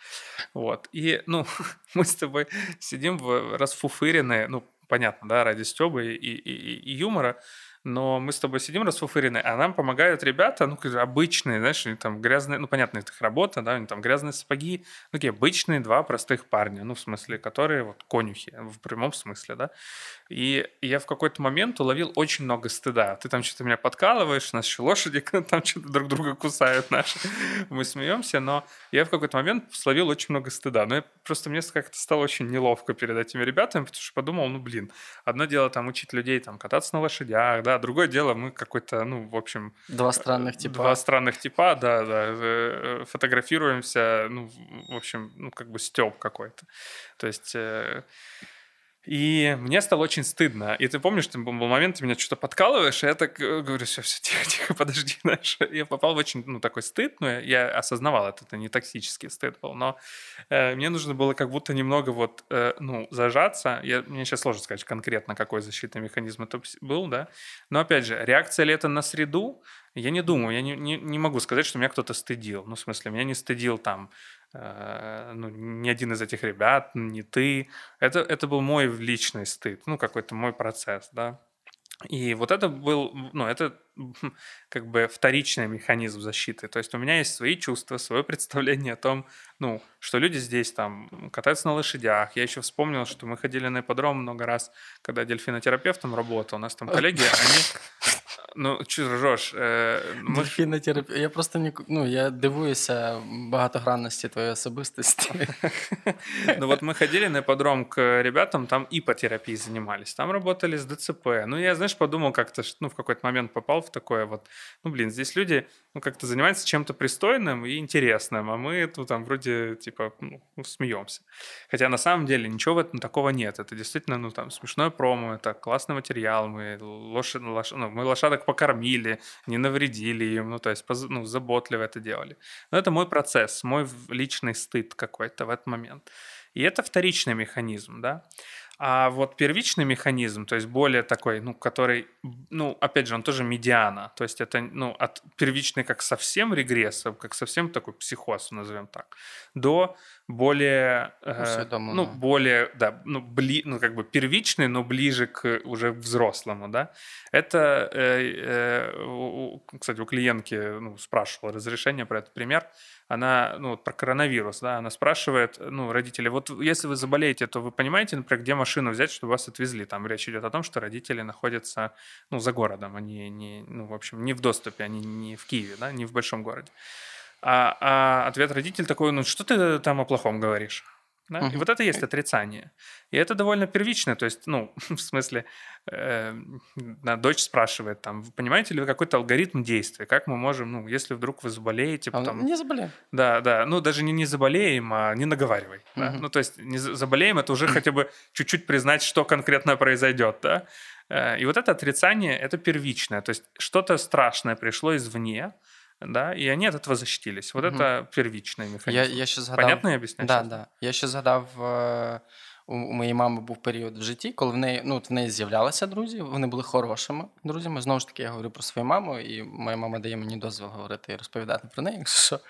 Вот. И, ну, *laughs* мы с тобой сидим в расфуфыренные, ну, понятно, да, ради стёбы и, и, и юмора, но мы с тобой сидим расфуфыренные, а нам помогают ребята, ну, обычные, знаешь, там грязные, ну, понятно, их работа, да, они там грязные сапоги, ну, такие обычные два простых парня, ну, в смысле, которые вот конюхи, в прямом смысле, да. И я в какой-то момент уловил очень много стыда. Ты там что-то меня подкалываешь, еще лошади там что-то друг друга кусают наши. *laughs* Мы смеемся, но я в какой-то момент словил очень много стыда. Но я, просто мне как-то стало очень неловко перед этими ребятами, потому что подумал, ну, блин, одно дело там учить людей там кататься на лошадях, да, да. Другое дело, мы какой-то, ну, в общем... Два странных типа. Два странных типа, да, да. Э, фотографируемся, ну, в общем, ну, как бы стёб какой-то. То есть... И мне стало очень стыдно. И ты помнишь, там был момент, ты меня что-то подкалываешь, и я так э, говорю, все, все, *laughs* тихо, тихо, подожди, *laughs* знаешь. Я попал в очень, ну, такой стыд, но я осознавал это, это не токсический стыд был, но э, мне нужно было как будто немного вот, э, ну, зажаться. Я, мне сейчас сложно сказать конкретно, какой защитный механизм это был, да. Но, опять же, реакция ли это на среду, я не думаю, я не, не, не могу сказать, что меня кто-то стыдил. Ну, в смысле, меня не стыдил там ну, ни один из этих ребят, ни ты. Это, это был мой личный стыд, ну, какой-то мой процесс, да. И вот это был, ну, это как бы вторичный механизм защиты. То есть у меня есть свои чувства, свое представление о том, ну, что люди здесь там катаются на лошадях. Я еще вспомнил, что мы ходили на ипподром много раз, когда дельфинотерапевтом работал. У нас там коллеги, они Ну, чи ржеш? Е, Дельфінотерапія. Я просто не ну, я дивуюся багатогранності твоєї особистості. *laughs* Ну вот мы ходили на ипподром к ребятам, там ипотерапией занимались, там работали с ДЦП. Ну, я, знаешь, подумал как-то, ну, в какой-то момент попал в такое вот, ну, блин, здесь люди, ну, как-то занимаются чем-то пристойным и интересным, а мы тут там вроде, типа, ну, смеемся. Хотя на самом деле ничего в этом такого нет. Это действительно, ну, там, смешное промо, это классный материал, мы, лошадь, лош... ну, мы лошадок покормили, не навредили им, ну, то есть, ну, заботливо это делали. Но это мой процесс, мой личный стыд какой-то в этот момент. И это вторичный механизм, да. А вот первичный механизм, то есть более такой, ну, который, ну, опять же, он тоже медиана. То есть это, ну, от первичный как совсем регресс, как совсем такой психоз, назовем так, до более, э, ну, более, да, ну, бли, ну, как бы первичный, но ближе к уже взрослому, да. Это, э, э, кстати, у клиентки ну, спрашивала разрешение про этот пример она, ну, вот про коронавирус, да, она спрашивает, ну, родители, вот если вы заболеете, то вы понимаете, например, где машину взять, чтобы вас отвезли? Там речь идет о том, что родители находятся, ну, за городом, они не, ну, в общем, не в доступе, они не в Киеве, да, не в большом городе. А, а ответ родитель такой, ну, что ты там о плохом говоришь? Да? Угу. И вот это есть отрицание. И это довольно первично. То есть, ну, *laughs* в смысле, э, дочь спрашивает, там, понимаете ли вы какой-то алгоритм действия? Как мы можем, ну, если вдруг вы заболеете... А потом... Не заболеем. Да, да. Ну, даже не не заболеем, а не наговаривай. Угу. Да? Ну, то есть, не заболеем, это уже *clears throat* хотя бы чуть-чуть признать, что конкретно произойдет, да? Э, и вот это отрицание, это первичное. То есть, что-то страшное пришло извне, да, и они от этого защитились. Вот угу. это первичный механизм. Я, я ще згадав... Понятно я объясняю? Да, да. Я ще згадав, у моєї мами був період в житті, коли в неї ну, в неї з'являлися друзі, вони були хорошими друзями. Знову ж таки, я говорю про свою маму, і моя мама дає мені дозвіл говорити і розповідати про неї. Якщо що.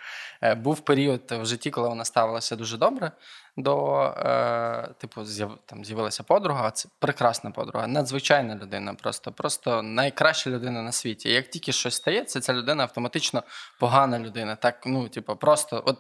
Е, був період в житті, коли вона ставилася дуже добре до е, типу, з'яв, там з'явилася подруга. Це прекрасна подруга, надзвичайна людина, просто просто найкраща людина на світі. І як тільки щось стається, ця людина автоматично погана людина. Так, ну, типу, просто от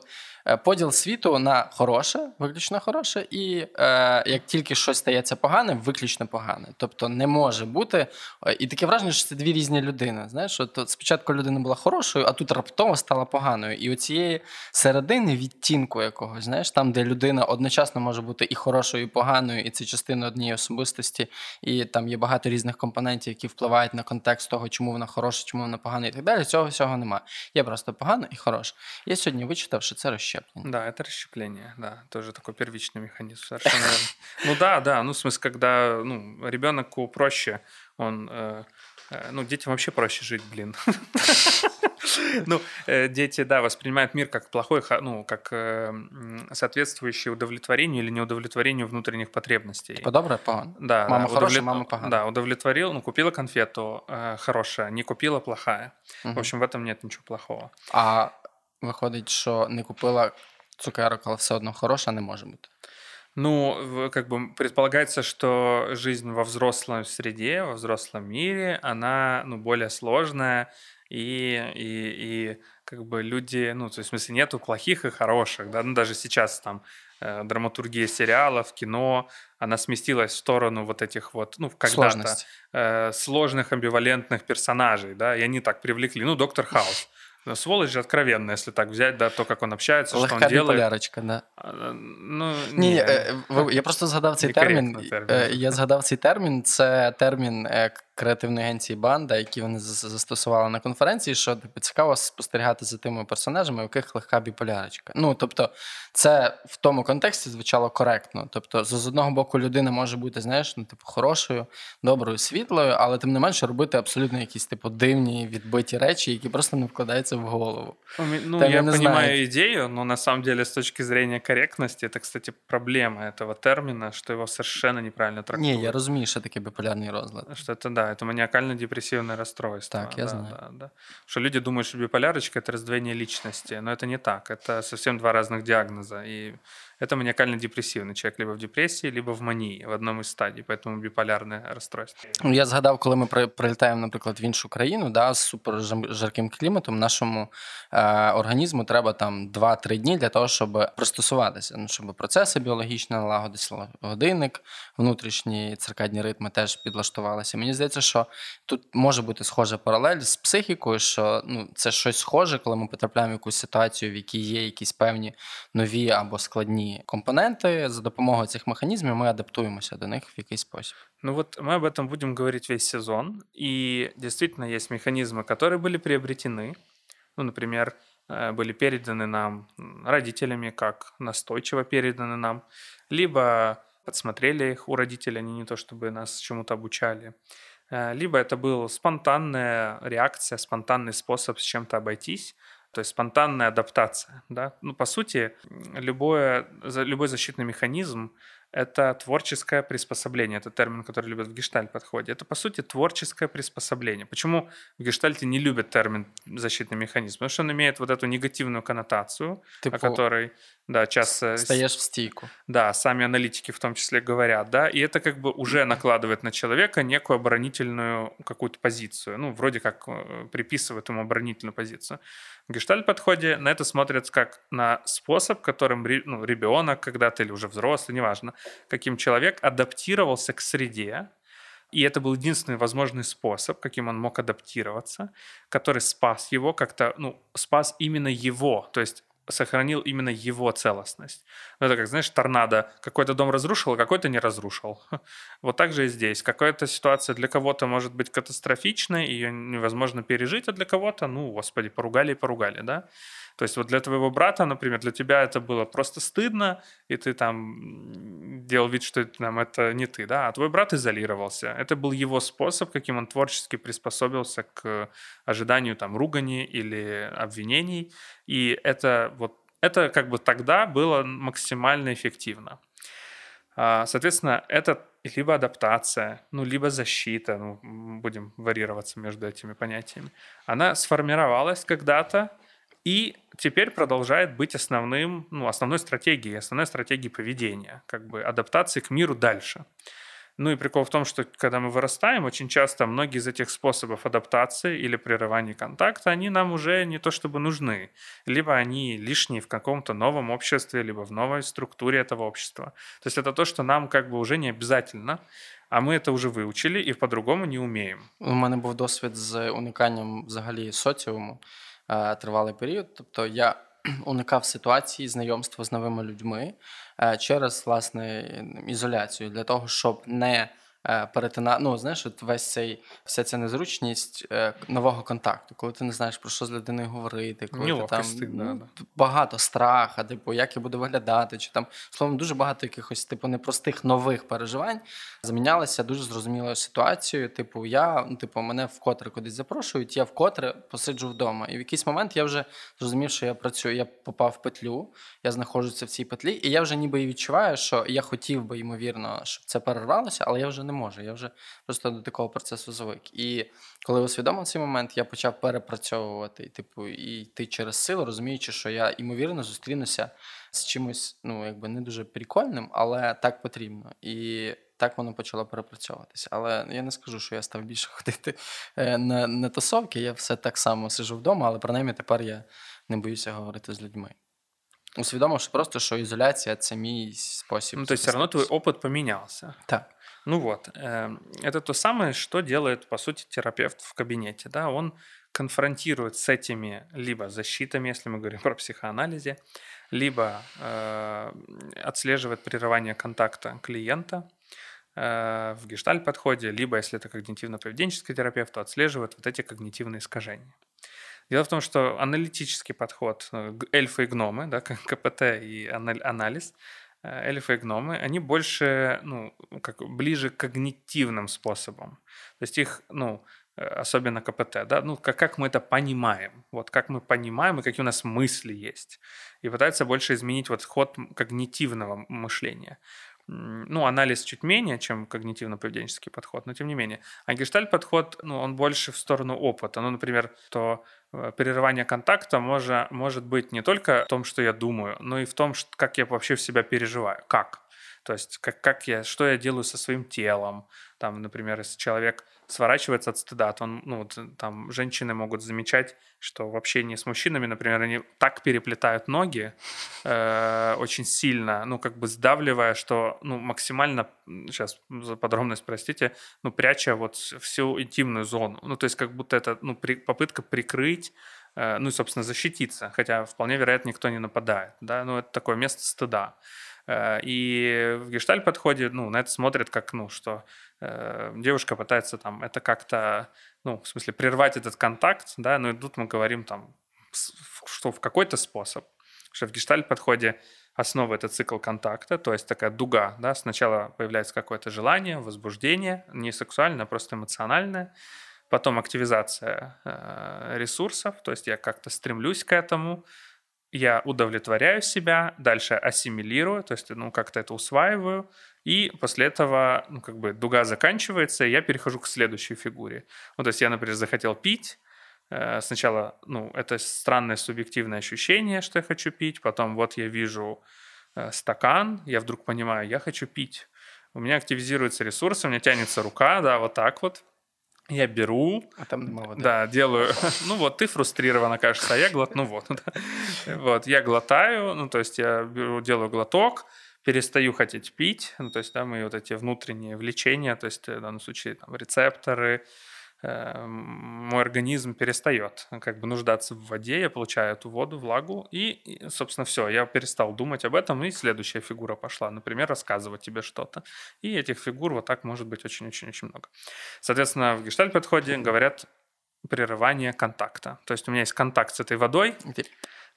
е, поділ світу на хороше, виключно хороше, і е, як тільки щось стається погане, виключно погане. Тобто не може бути. Е, і таке враження, що це дві різні людини. Знаєш, от спочатку людина була хорошою, а тут раптово стала поганою. І оцієї середини відтінку якогось, знаєш, там, де людина одночасно може бути і хорошою, і поганою, і це частина однієї особистості, і там є багато різних компонентів, які впливають на контекст того, чому вона хороша, чому вона погана, і так далі. Цього всього немає. Є просто погано і хороше. Я сьогодні вичитав, що це розщеплення. Да, это расщепление, да, тоже такой первичный механизм. Совершенно Ну да, да, ну в смысле, когда ну, ребенку проще, он, э, э, ну детям вообще проще жить, блин. *laughs* Ну, э, дети, да, воспринимают мир как плохой, ну, как э, соответствующий удовлетворению или неудовлетворению внутренних потребностей. Типа доброе, погано. Да. Мама хорошая, мама погано. Да, удовлетворил, ну, купила конфету э, хорошая, не купила плохая. В общем, в этом нет ничего плохого. А виходить, що не купила цукерок, але все одно хороша, не може бути. Ну, как бы предполагается, что жизнь во взрослой среде, во взрослом мире, она ну, более сложная, и, и, и как бы люди, ну, то есть, в смысле, нету плохих и хороших, да, ну, даже сейчас там э, драматургия сериалов, кино, она сместилась в сторону вот этих вот, ну, когда-то э, сложных амбивалентных персонажей, да, и они так привлекли, ну, Доктор Хаус, ну, сволочь же откровенная, если так взять, да, то, как он общается, Легка что он делает. полярочка, да. А, ну, ні, ні, я просто згадав цей термін. термін. Я згадав цей термін. Це термін креативної агенції Банда, які вони застосували на конференції, що типу, цікаво спостерігати за тими персонажами, у яких легка біполярочка. Ну тобто, це в тому контексті звучало коректно. Тобто, з одного боку, людина може бути, знаєш, ну, типу, хорошою, доброю, світлою, але тим не менше робити абсолютно якісь типу дивні відбиті речі, які просто не вкладаються в голову. Ну, Та, я розумію ідею, але на самом деле, з точки зрения коректності, це, кстати, проблема цього терміна, що його совершенно неправильно трактують. Ні, я розумію, що таке біполярний розлад. Що це, да, это маниакально-депрессивное расстройство. Так, я да, знаю. Да, да. Что люди думают, что биполярочка — это раздвоение личности, но это не так. Это совсем два разных диагноза. И это маніакально-депресивний человек либо в депресії, либо в манії в одному із стадій, поэтому біполярне розстройство. Ну, я згадав, коли ми прилітаємо, наприклад, в іншу країну, да, з супер жарким кліматом, нашому е, організму треба там 2-3 дні для того, щоб пристосуватися, ну, щоб процеси біологічні налагодилися, годинник, внутрішні циркадні ритми теж підлаштувалися. Мені здається, що тут може бути схожа паралель з психікою, що ну, це щось схоже, коли ми потрапляємо в якусь ситуацію, в якій є якісь певні нові або складні компоненти. За допомогою цих механізмів ми адаптуємося до них в якийсь спосіб. Ну вот мы об этом будем говорить весь сезон. И действительно есть механизмы, которые были приобретены. Ну, например, э, были переданы нам родителями, как настойчиво переданы нам, либо подсмотрели их у родителей, они не то чтобы нас чему-то обучали. Э, либо это была спонтанная реакция, спонтанный способ с чем-то обойтись, то есть спонтанная адаптация. Да? Ну, по сути, любое, любой защитный механизм это творческое приспособление. Это термин, который любят в гештальт-подходе. Это, по сути, творческое приспособление. Почему в гештальте не любят термин «защитный механизм»? Потому что он имеет вот эту негативную коннотацию, типа, о которой да, часто... Стоишь в стейку. Да, сами аналитики в том числе говорят, да, и это как бы уже накладывает на человека некую оборонительную какую-то позицию. Ну, вроде как э, приписывает ему оборонительную позицию. В гештальт-подходе на это смотрят как на способ, которым ну, ребенок когда-то или уже взрослый, неважно, каким человек адаптировался к среде, и это был единственный возможный способ, каким он мог адаптироваться, который спас его как-то, ну, спас именно его. То есть сохранил именно его целостность. Ну, это как, знаешь, торнадо. Какой-то дом разрушил, а какой-то не разрушил. *laughs* Вот так же и здесь. Какая-то ситуация для кого-то может быть катастрофичной, ее невозможно пережить, а для кого-то, ну, господи, поругали и поругали, да? То есть вот для твоего брата, например, для тебя это было просто стыдно, и ты там делал вид, что там, это не ты, да, а твой брат изолировался. Это был его способ, каким он творчески приспособился к ожиданию там ругани или обвинений, и это вот это как бы тогда было максимально эффективно. А, соответственно, это либо адаптация, ну, либо защита, ну, будем варьироваться между этими понятиями. Она сформировалась когда-то, и теперь продолжает быть основным, ну, основной стратегией, основной стратегией поведения, как бы адаптации к миру дальше. Ну и прикол в том, что когда мы вырастаем, очень часто многие из этих способов адаптации или прерывания контакта, они нам уже не то чтобы нужны. Либо они лишние в каком-то новом обществе, либо в новой структуре этого общества. То есть это то, что нам как бы уже не обязательно, а ми це вже вивчили і по-другому не вміємо. У мене був досвід з униканням взагалі соціуму. Е, тривалий період. Тобто я *clears throat* уникав ситуації знайомства з новими людьми е, через власне ізоляцію для того, щоб не Е, перетина... ну, знаєш, от весь цей вся ця незручність е, нового контакту, коли ти не знаєш про що з людиною говорити, коли ти там ну, багато страха, типу, як я буду виглядати, чи там словом дуже багато якихось типу непростих нових переживань замінялися дуже зрозумілою ситуацією. Типу, я ну, типу, мене вкотре кудись запрошують, я вкотре посиджу вдома. І в якийсь момент я вже зрозумів, що я працюю, я попав в петлю, я знаходжуся в цій петлі, і я вже ніби і відчуваю, що я хотів би ймовірно, щоб це перервалося, але я вже не можу. Я вже просто до такого процесу звик. І коли усвідомив цей момент, я почав перепрацьовувати, типу, і йти через силу, розуміючи, що я ймовірно зустрінуся з чимось, ну якби не дуже прикольним, але так потрібно. І так воно почало перепрацьовуватися. Але я не скажу, що я став більше *laughs* ходити е, на на тусовки. Я все так само сижу вдома, але принаймні тепер я не боюся говорити з людьми. Усвідомивши просто, що ізоляція це мій спосіб. Ну, то все равно твой опыт поменялся. Так. Ну вот, эм, это то самое, что делает, по сути, терапевт в кабинете. Да? Он конфронтирует с этими либо защитами, если мы говорим *laughs* про психоанализе, либо э, отслеживает прерывание контакта клиента, э, в гештальт-подходе, либо, если это когнитивно-поведенческий терапевт, то отслеживает вот эти когнитивные искажения. Дело в том, что аналитический подход, э, эльфы и гномы, да, *laughs* КПТ и анализ, эльфы и гномы, они больше, ну, как ближе к когнитивным способам. То есть их, ну, Э, особенно КПТ, да, ну, как, как мы это понимаем, вот как мы понимаем и какие у нас мысли есть. И пытается больше изменить вот ход когнитивного мышления. Ну, анализ чуть менее, чем когнитивно-поведенческий подход, но тем не менее. А гештальт-подход, ну, он больше в сторону опыта. Ну, например, то э, прерывание контакта может, может быть не только в том, что я думаю, но и в том, как я вообще в себя переживаю. Как? То есть, как, как я, что я делаю со своим телом. Там, например, если человек сворачивается от стыда, то он, ну, вот, там женщины могут замечать, что в общении с мужчинами, например, они так переплетают ноги э, очень сильно, ну, как бы сдавливая, что, ну, максимально, сейчас за подробность, простите, ну, пряча вот всю интимную зону. Ну, то есть, как будто это, ну, при, попытка прикрыть э, ну и, собственно, защититься, хотя вполне вероятно никто не нападает, да, ну это такое место стыда. Э, и в гештальт-подходе ну, на это смотрят как, ну, что э, девушка пытается там это как-то, ну, в смысле, прервать этот контакт, да, ну и тут мы говорим там, что в какой-то способ, что в гештальт-подходе основа — это цикл контакта, то есть такая дуга, да, сначала появляется какое-то желание, возбуждение, не сексуальное, а просто эмоциональное, потом активизация э, ресурсов, то есть я как-то стремлюсь к этому, я удовлетворяю себя, дальше ассимилирую, то есть, ну, как-то это усваиваю, и после этого, ну, как бы дуга заканчивается, и я перехожу к следующей фигуре. Ну, то есть я, например, захотел пить, э, сначала, ну, это странное субъективное ощущение, что я хочу пить, потом вот я вижу э, стакан, я вдруг понимаю, я хочу пить. У меня активизируются ресурсы, у меня тянется рука, да, вот так вот, я беру, а там нема воды. Да, делаю. *laughs* Ну вот, ты фрустрирована, кажется, а я глотну вот. *laughs* Вот, я глотаю, ну то есть я беру, делаю глоток, перестаю хотеть пить, ну то есть, да, мои вот эти внутренние влечения, то есть в данном случае там рецепторы, Э, мой организм перестает как бы нуждаться в воде, я получаю эту воду, влагу, и, собственно, все, я перестал думать об этом, и следующая фигура пошла, например, рассказывать тебе что-то. И этих фигур вот так может быть очень-очень-очень много. Соответственно, в гештальт-подходе говорят прерывание контакта. То есть у меня есть контакт с этой водой,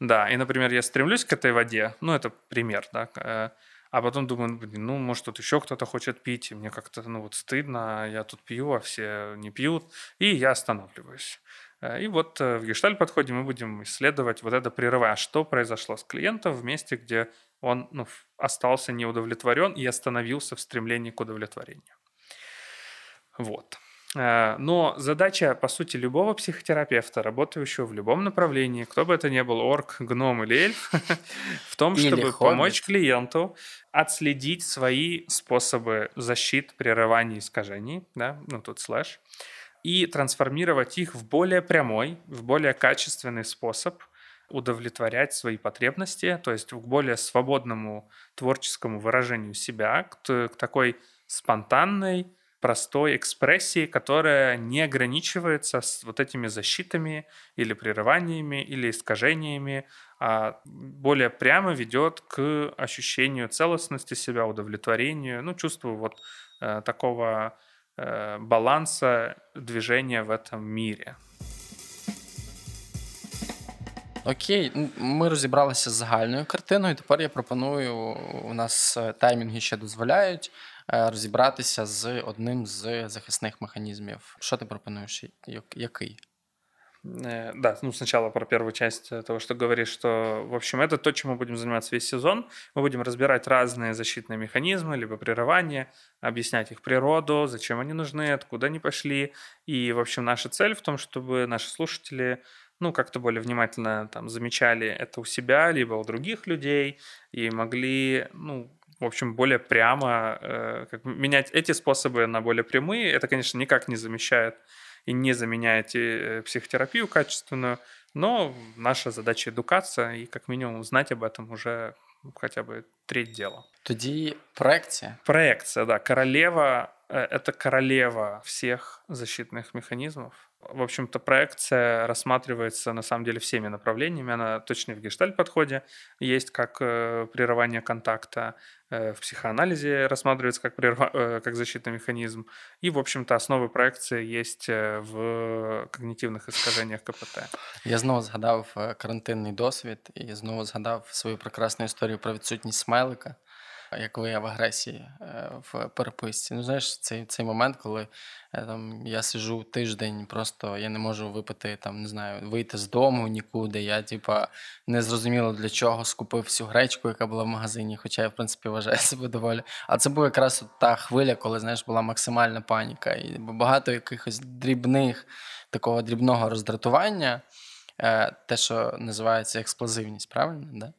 да, и, например, я стремлюсь к этой воде, ну, это пример, да, э, а потом думаю, блин, ну, может, тут еще кто-то хочет пить, и мне как-то, ну, вот стыдно, я тут пью, а все не пьют, и я останавливаюсь. Э, и вот э, в гештальт-подходе мы будем исследовать вот это прерывая, что произошло с клиентом в месте, где он ну, остался неудовлетворен и остановился в стремлении к удовлетворению. Вот. Э, но задача, по сути, любого психотерапевта, работающего в любом направлении, кто бы это ни был, орк, гном или эльф, *laughs* в том, чтобы помочь клиенту отследить свои способы защит, прерывания искажений, да, ну тут слэш, и трансформировать их в более прямой, в более качественный способ удовлетворять свои потребности, то есть к более свободному творческому выражению себя, к, к такой спонтанной, простой экспрессии, которая не ограничивается с вот этими защитами или прерываниями или искажениями, а более прямо ведет к ощущению целостности себя, удовлетворению, ну, чувству вот э, такого э, баланса движения в этом мире. Окей, ми розібралися з загальною картиною. Тепер я пропоную, у нас таймінги ще дозволяють розібратися з одним з захисних механізмів. Що ти пропонуєш? Який? Да, ну сначала про первую часть того, что говоришь, что, в общем, это то, чем мы будем заниматься весь сезон. Мы будем разбирать разные защитные механизмы, либо прерывания, объяснять их природу, зачем они нужны, откуда они пошли. И, в общем, наша цель в том, чтобы наши слушатели ну, как-то более внимательно там замечали это у себя, либо у других людей, и могли, ну, в общем, более прямо э, как, менять эти способы на более прямые. Это, конечно, никак не замещает и не заменяет э, психотерапию качественную, но наша задача эдукация и как минимум знать об этом уже хотя бы треть дела. Тоді проекция. Проекция, да. Королева э, это королева всех защитных механизмов. В общем-то, проекция рассматривается на самом деле всеми направлениями. Она точно в гештальт-подходе есть как э, прерывание контакта, э, в психоанализе рассматривается как, прерва... э, как защитный механизм. И, в общем-то, основы проекции есть э, в когнитивних искаженнях КПТ. Я знову згадав е, карантинний досвід і знову згадав свою прекрасну історію про відсутність смайлика. Як вияв агресії е, в переписці. Ну, знаєш, цей цей момент, коли е, там я сижу тиждень, просто я не можу випити, там, не знаю, вийти з дому нікуди. Я, типа, не зрозуміло для чого скупив всю гречку, яка була в магазині, хоча я, в принципі, вважаю *laughs* себе доволі. А це була якраз та хвиля, коли знаєш, була максимальна паніка. І багато якихось дрібних, такого дрібного роздратування. Е, те, що називається експлозивність, правильно? Да?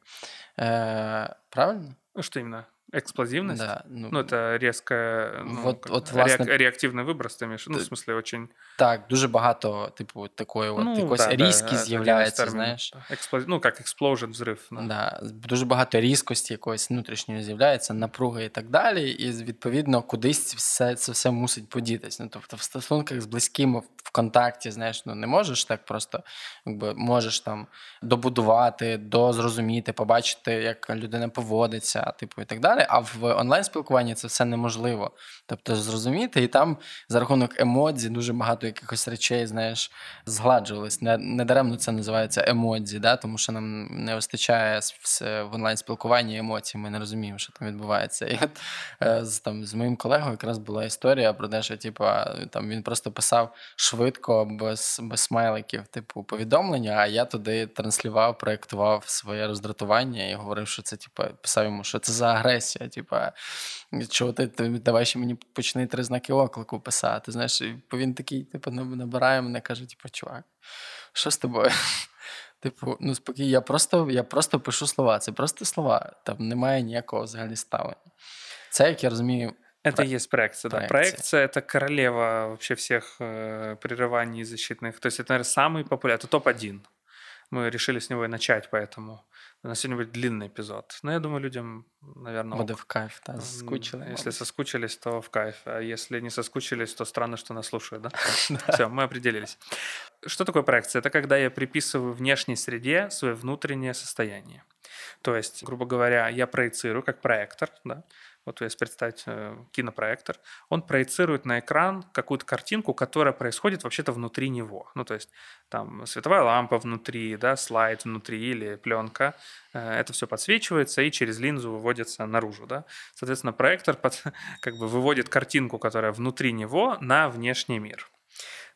Правильно? Ну, що? Эксплозивность? Да. Ну, ну это резкая, ну, вот, от, власне, реак, реактивний виброс, ти маєш? Ну, в смысле, очень... Так, дуже багато, типу, такої от, ну, якоїсь да, різкі да, з'являється, знаєш. Експлоз... Ну, як explosion, взрив. Да. да. Дуже багато різкості якоїсь внутрішньої з'являється, напруги і так далі, і, відповідно, кудись все, це все мусить подітись. Ну, тобто, в стосунках з близькими, в контакті, знаєш, ну, не можеш так просто, якби, можеш там добудувати, дозрозуміти, побачити, як людина поводиться, типу, і так далі далі. А в онлайн-спілкуванні це все неможливо. Тобто, зрозуміти, і там за рахунок емодзі дуже багато якихось речей, знаєш, згладжувались. Недаремно це називається емодзі, да? тому що нам не вистачає в онлайн-спілкуванні емоцій. Ми не розуміємо, що там відбувається. І от е, з там з моїм колегою якраз була історія про те, що типу, там він просто писав швидко, без без смайликів, типу, повідомлення. А я туди транслював, проєктував своє роздратування і говорив, що це типу, писав йому, що це за агресія агресія. Типа, чого ти, ти давай ще мені почни три знаки оклику писати. Знаєш, бо він такий, типу, набирає мене, каже, типу, чувак, що з тобою? *laughs* Типу, ну спокій, я просто я просто пишу слова. Це просто слова. Там немає ніякого взагалі ставлення. Це, як я розумію. Это и есть проекция, да. Проекция. это королева вообще всех э, прерываний защитных. То есть это, наверное, самый популярный, это топ-1. Мы решили с него и начать, поэтому на сегодня будет длинный эпизод. Но я думаю, людям, наверное... Буде в кайф, да, соскучили. Если соскучились, то в кайф. А если не соскучились, то странно, что нас слушают, да? *laughs* Все, мы определились. Что такое проекция? Это когда я приписываю внешней среде свое внутреннее состояние. То есть, грубо говоря, я проецирую как проектор, да, вот если представить э, кинопроектор, он проецирует на экран какую-то картинку, которая происходит вообще-то внутри него. Ну, то есть там световая лампа внутри, да, слайд внутри или пленка. Э, это все подсвечивается и через линзу выводится наружу, да. Соответственно, проектор под, *laughs* как бы выводит картинку, которая внутри него, на внешний мир.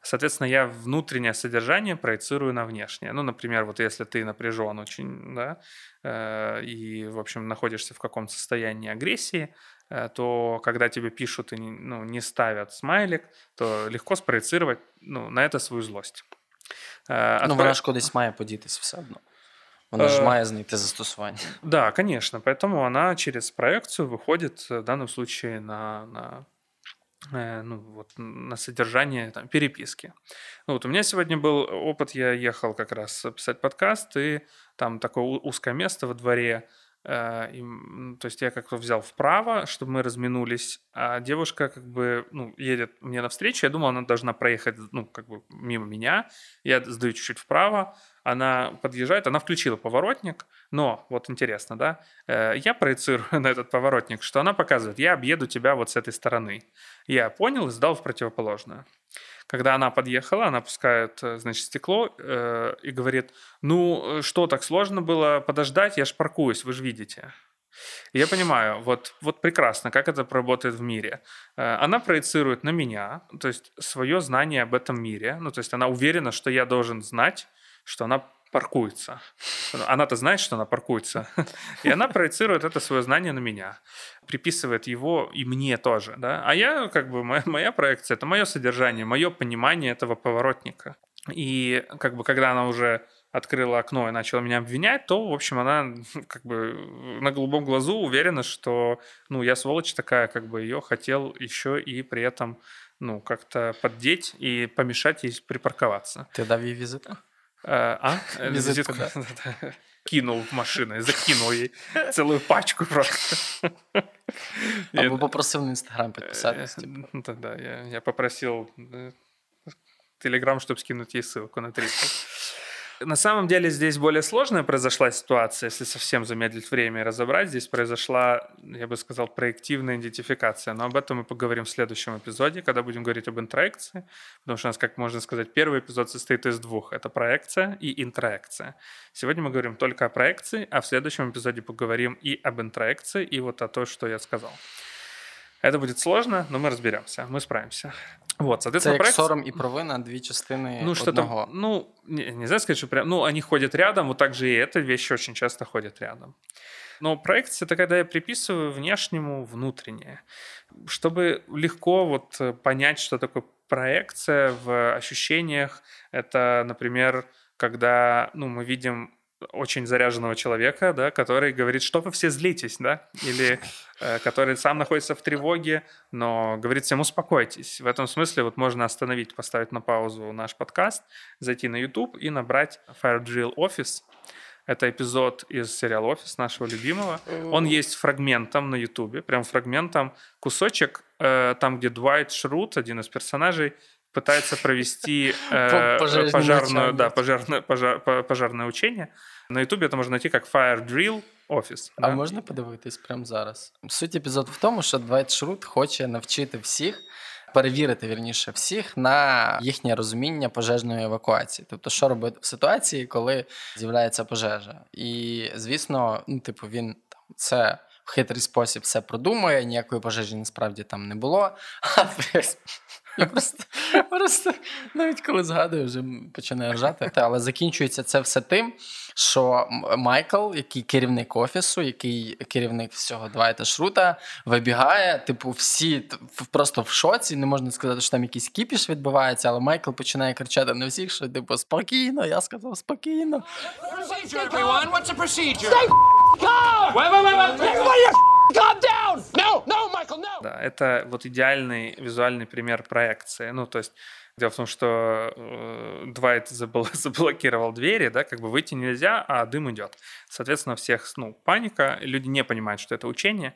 Соответственно, я внутреннее содержание проецирую на внешнее. Ну, например, вот если ты напряжен очень, да, э, и, в общем, находишься в каком-то состоянии агрессии, э, то когда тебе пишут и ну, не ставят смайлик, то легко спроецировать ну, на это свою злость. Э, ну, вона ж кудись має подітись все одно. Вона ж має знайти застосування. Да, конечно. Поэтому она через проекцию выходит в данном случае на, на Э, ну, вот, на содержание там, переписки. Ну, вот у меня сегодня был опыт, я ехал как раз писать подкаст, и там такое узкое место во дворе, э, и, то есть я как-то взял вправо, чтобы мы разминулись, а девушка как бы ну, едет мне навстречу, я думал, она должна проехать ну, как бы мимо меня, я сдаю чуть-чуть вправо, она подъезжает, она включила поворотник, но вот интересно, да, э, я проецирую *laughs* на этот поворотник, что она показывает, я объеду тебя вот с этой стороны. Я понял и сдал в противоположную. Когда она подъехала, она опускает, э, значит, стекло э, и говорит, ну что, так сложно было подождать, я ж паркуюсь, вы же видите. я понимаю, вот, вот прекрасно, как это работает в мире. Она проецирует на меня, то есть свое знание об этом мире, ну то есть она уверена, что я должен знать, что она паркуется. Она-то знает, что она паркуется. И она проецирует это свое знание на меня. Приписывает его и мне тоже. Да? А я, как бы, моя, моя проекция — это мое содержание, мое понимание этого поворотника. И как бы, когда она уже открыла окно и начала меня обвинять, то, в общем, она как бы на голубом глазу уверена, что, ну, я сволочь такая, как бы ее хотел еще и при этом, ну, как-то поддеть и помешать ей припарковаться. Ты дав ей визитку? А? *laughs* Визитку, *laughs* кинул в машину закинул ей целую пачку просто. *laughs* Або попросив на інстаграм підписатись. Э, ну, тогда я, я попросил Телеграм, чтобы скинуть ей ссылку на 300. На самом деле здесь более сложная произошла ситуация, если совсем замедлить время и разобрать. Здесь произошла, я бы сказал, проективная идентификация. Но об этом мы поговорим в следующем эпизоде, когда будем говорить об интроекции. Потому что у нас, как можно сказать, первый эпизод состоит из двух. Это проекция и интроекция. Сегодня мы говорим только о проекции, а в следующем эпизоде поговорим и об интроекции, и вот о том, что я сказал. Это будет сложно, но мы разберемся, мы справимся. Вот, соответственно, Це як проект... сором і провина, дві частини ну, что одного. Там, ну, не, нельзя сказать, что прям, ну, они ходят рядом, вот так же и эта вещь очень часто ходят рядом. Но проекция — это когда я приписываю внешнему внутреннее. Чтобы легко вот э, понять, что такое проекция в ощущениях, это, например, когда ну, мы видим очень заряженного человека, да, который говорит, что вы все злитесь, да, или э, который сам находится в тревоге, но говорит всем успокойтесь. В этом смысле вот можно остановить, поставить на паузу наш подкаст, зайти на YouTube и набрать Fire Drill Office. Это эпизод из сериала «Офис» нашего любимого. Он есть фрагментом на Ютубе, прям фрагментом, кусочек, э, там, где Дуайт Шрут, один из персонажей, пытается провести *laughs* э, пожарную, да, пожарное, пожар, пожарное учение. На Ютубі це можна знайти як Fire Drill Office. А да? можна подивитись прямо зараз? Суть епізоду в тому, що Двайт Шрут хоче навчити всіх. Перевірити вірніше всіх на їхнє розуміння пожежної евакуації, тобто, що робити в ситуації, коли з'являється пожежа, і звісно, ну типу, він там це в хитрий спосіб все продумує, ніякої пожежі насправді там не було. *laughs* А я просто, просто навіть коли згадую, вже починаю ржати. Але закінчується це все тим, що Майкл, який керівник офісу, який керівник всього Двайта Шрута, вибігає. Типу, всі просто в шоці. Не можна сказати, що там якийсь кіпіш відбувається, але Майкл починає кричати на всіх, що типу спокійно. Я сказав спокійно. Calm down! No, no, Michael, no! Да, это вот идеальный визуальный пример проекции. Ну, то есть Дело в том, что э, Двайт забл- *laughs* заблокировал двери, да, как бы выйти нельзя, а дым идет. Соответственно, всех, ну, паника, люди не понимают, что это учение.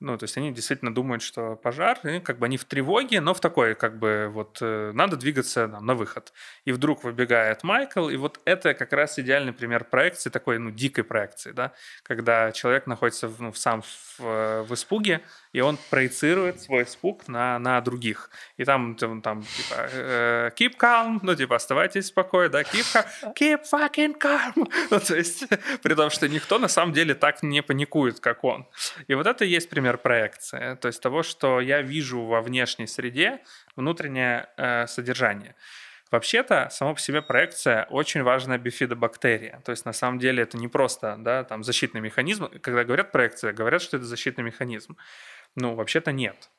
Ну, то есть они действительно думают, что пожар, и как бы они в тревоге, но в такой, как бы, вот, э, надо двигаться там, на выход. И вдруг выбегает Майкл, и вот это как раз идеальный пример проекции, такой, ну, дикой проекции, да, когда человек находится в, ну, сам в, э, в испуге, и он проецирует свой испуг на, на других. И там, там, там типа, э, keep calm, ну, типа, оставайтесь спокойно, да, keep, calm, *laughs* keep fucking calm. *laughs* Ну, то есть, *laughs* при том, что никто на самом деле так не паникует, как он. И вот это и есть пример проекции, то есть того, что я вижу во внешней среде внутреннее э, содержание. Вообще-то, само по себе проекция очень важная бифидобактерия. То есть, на самом деле, это не просто да, там, защитный механизм. Когда говорят проекция, говорят, что это защитный механизм. Ну, вообще-то нет.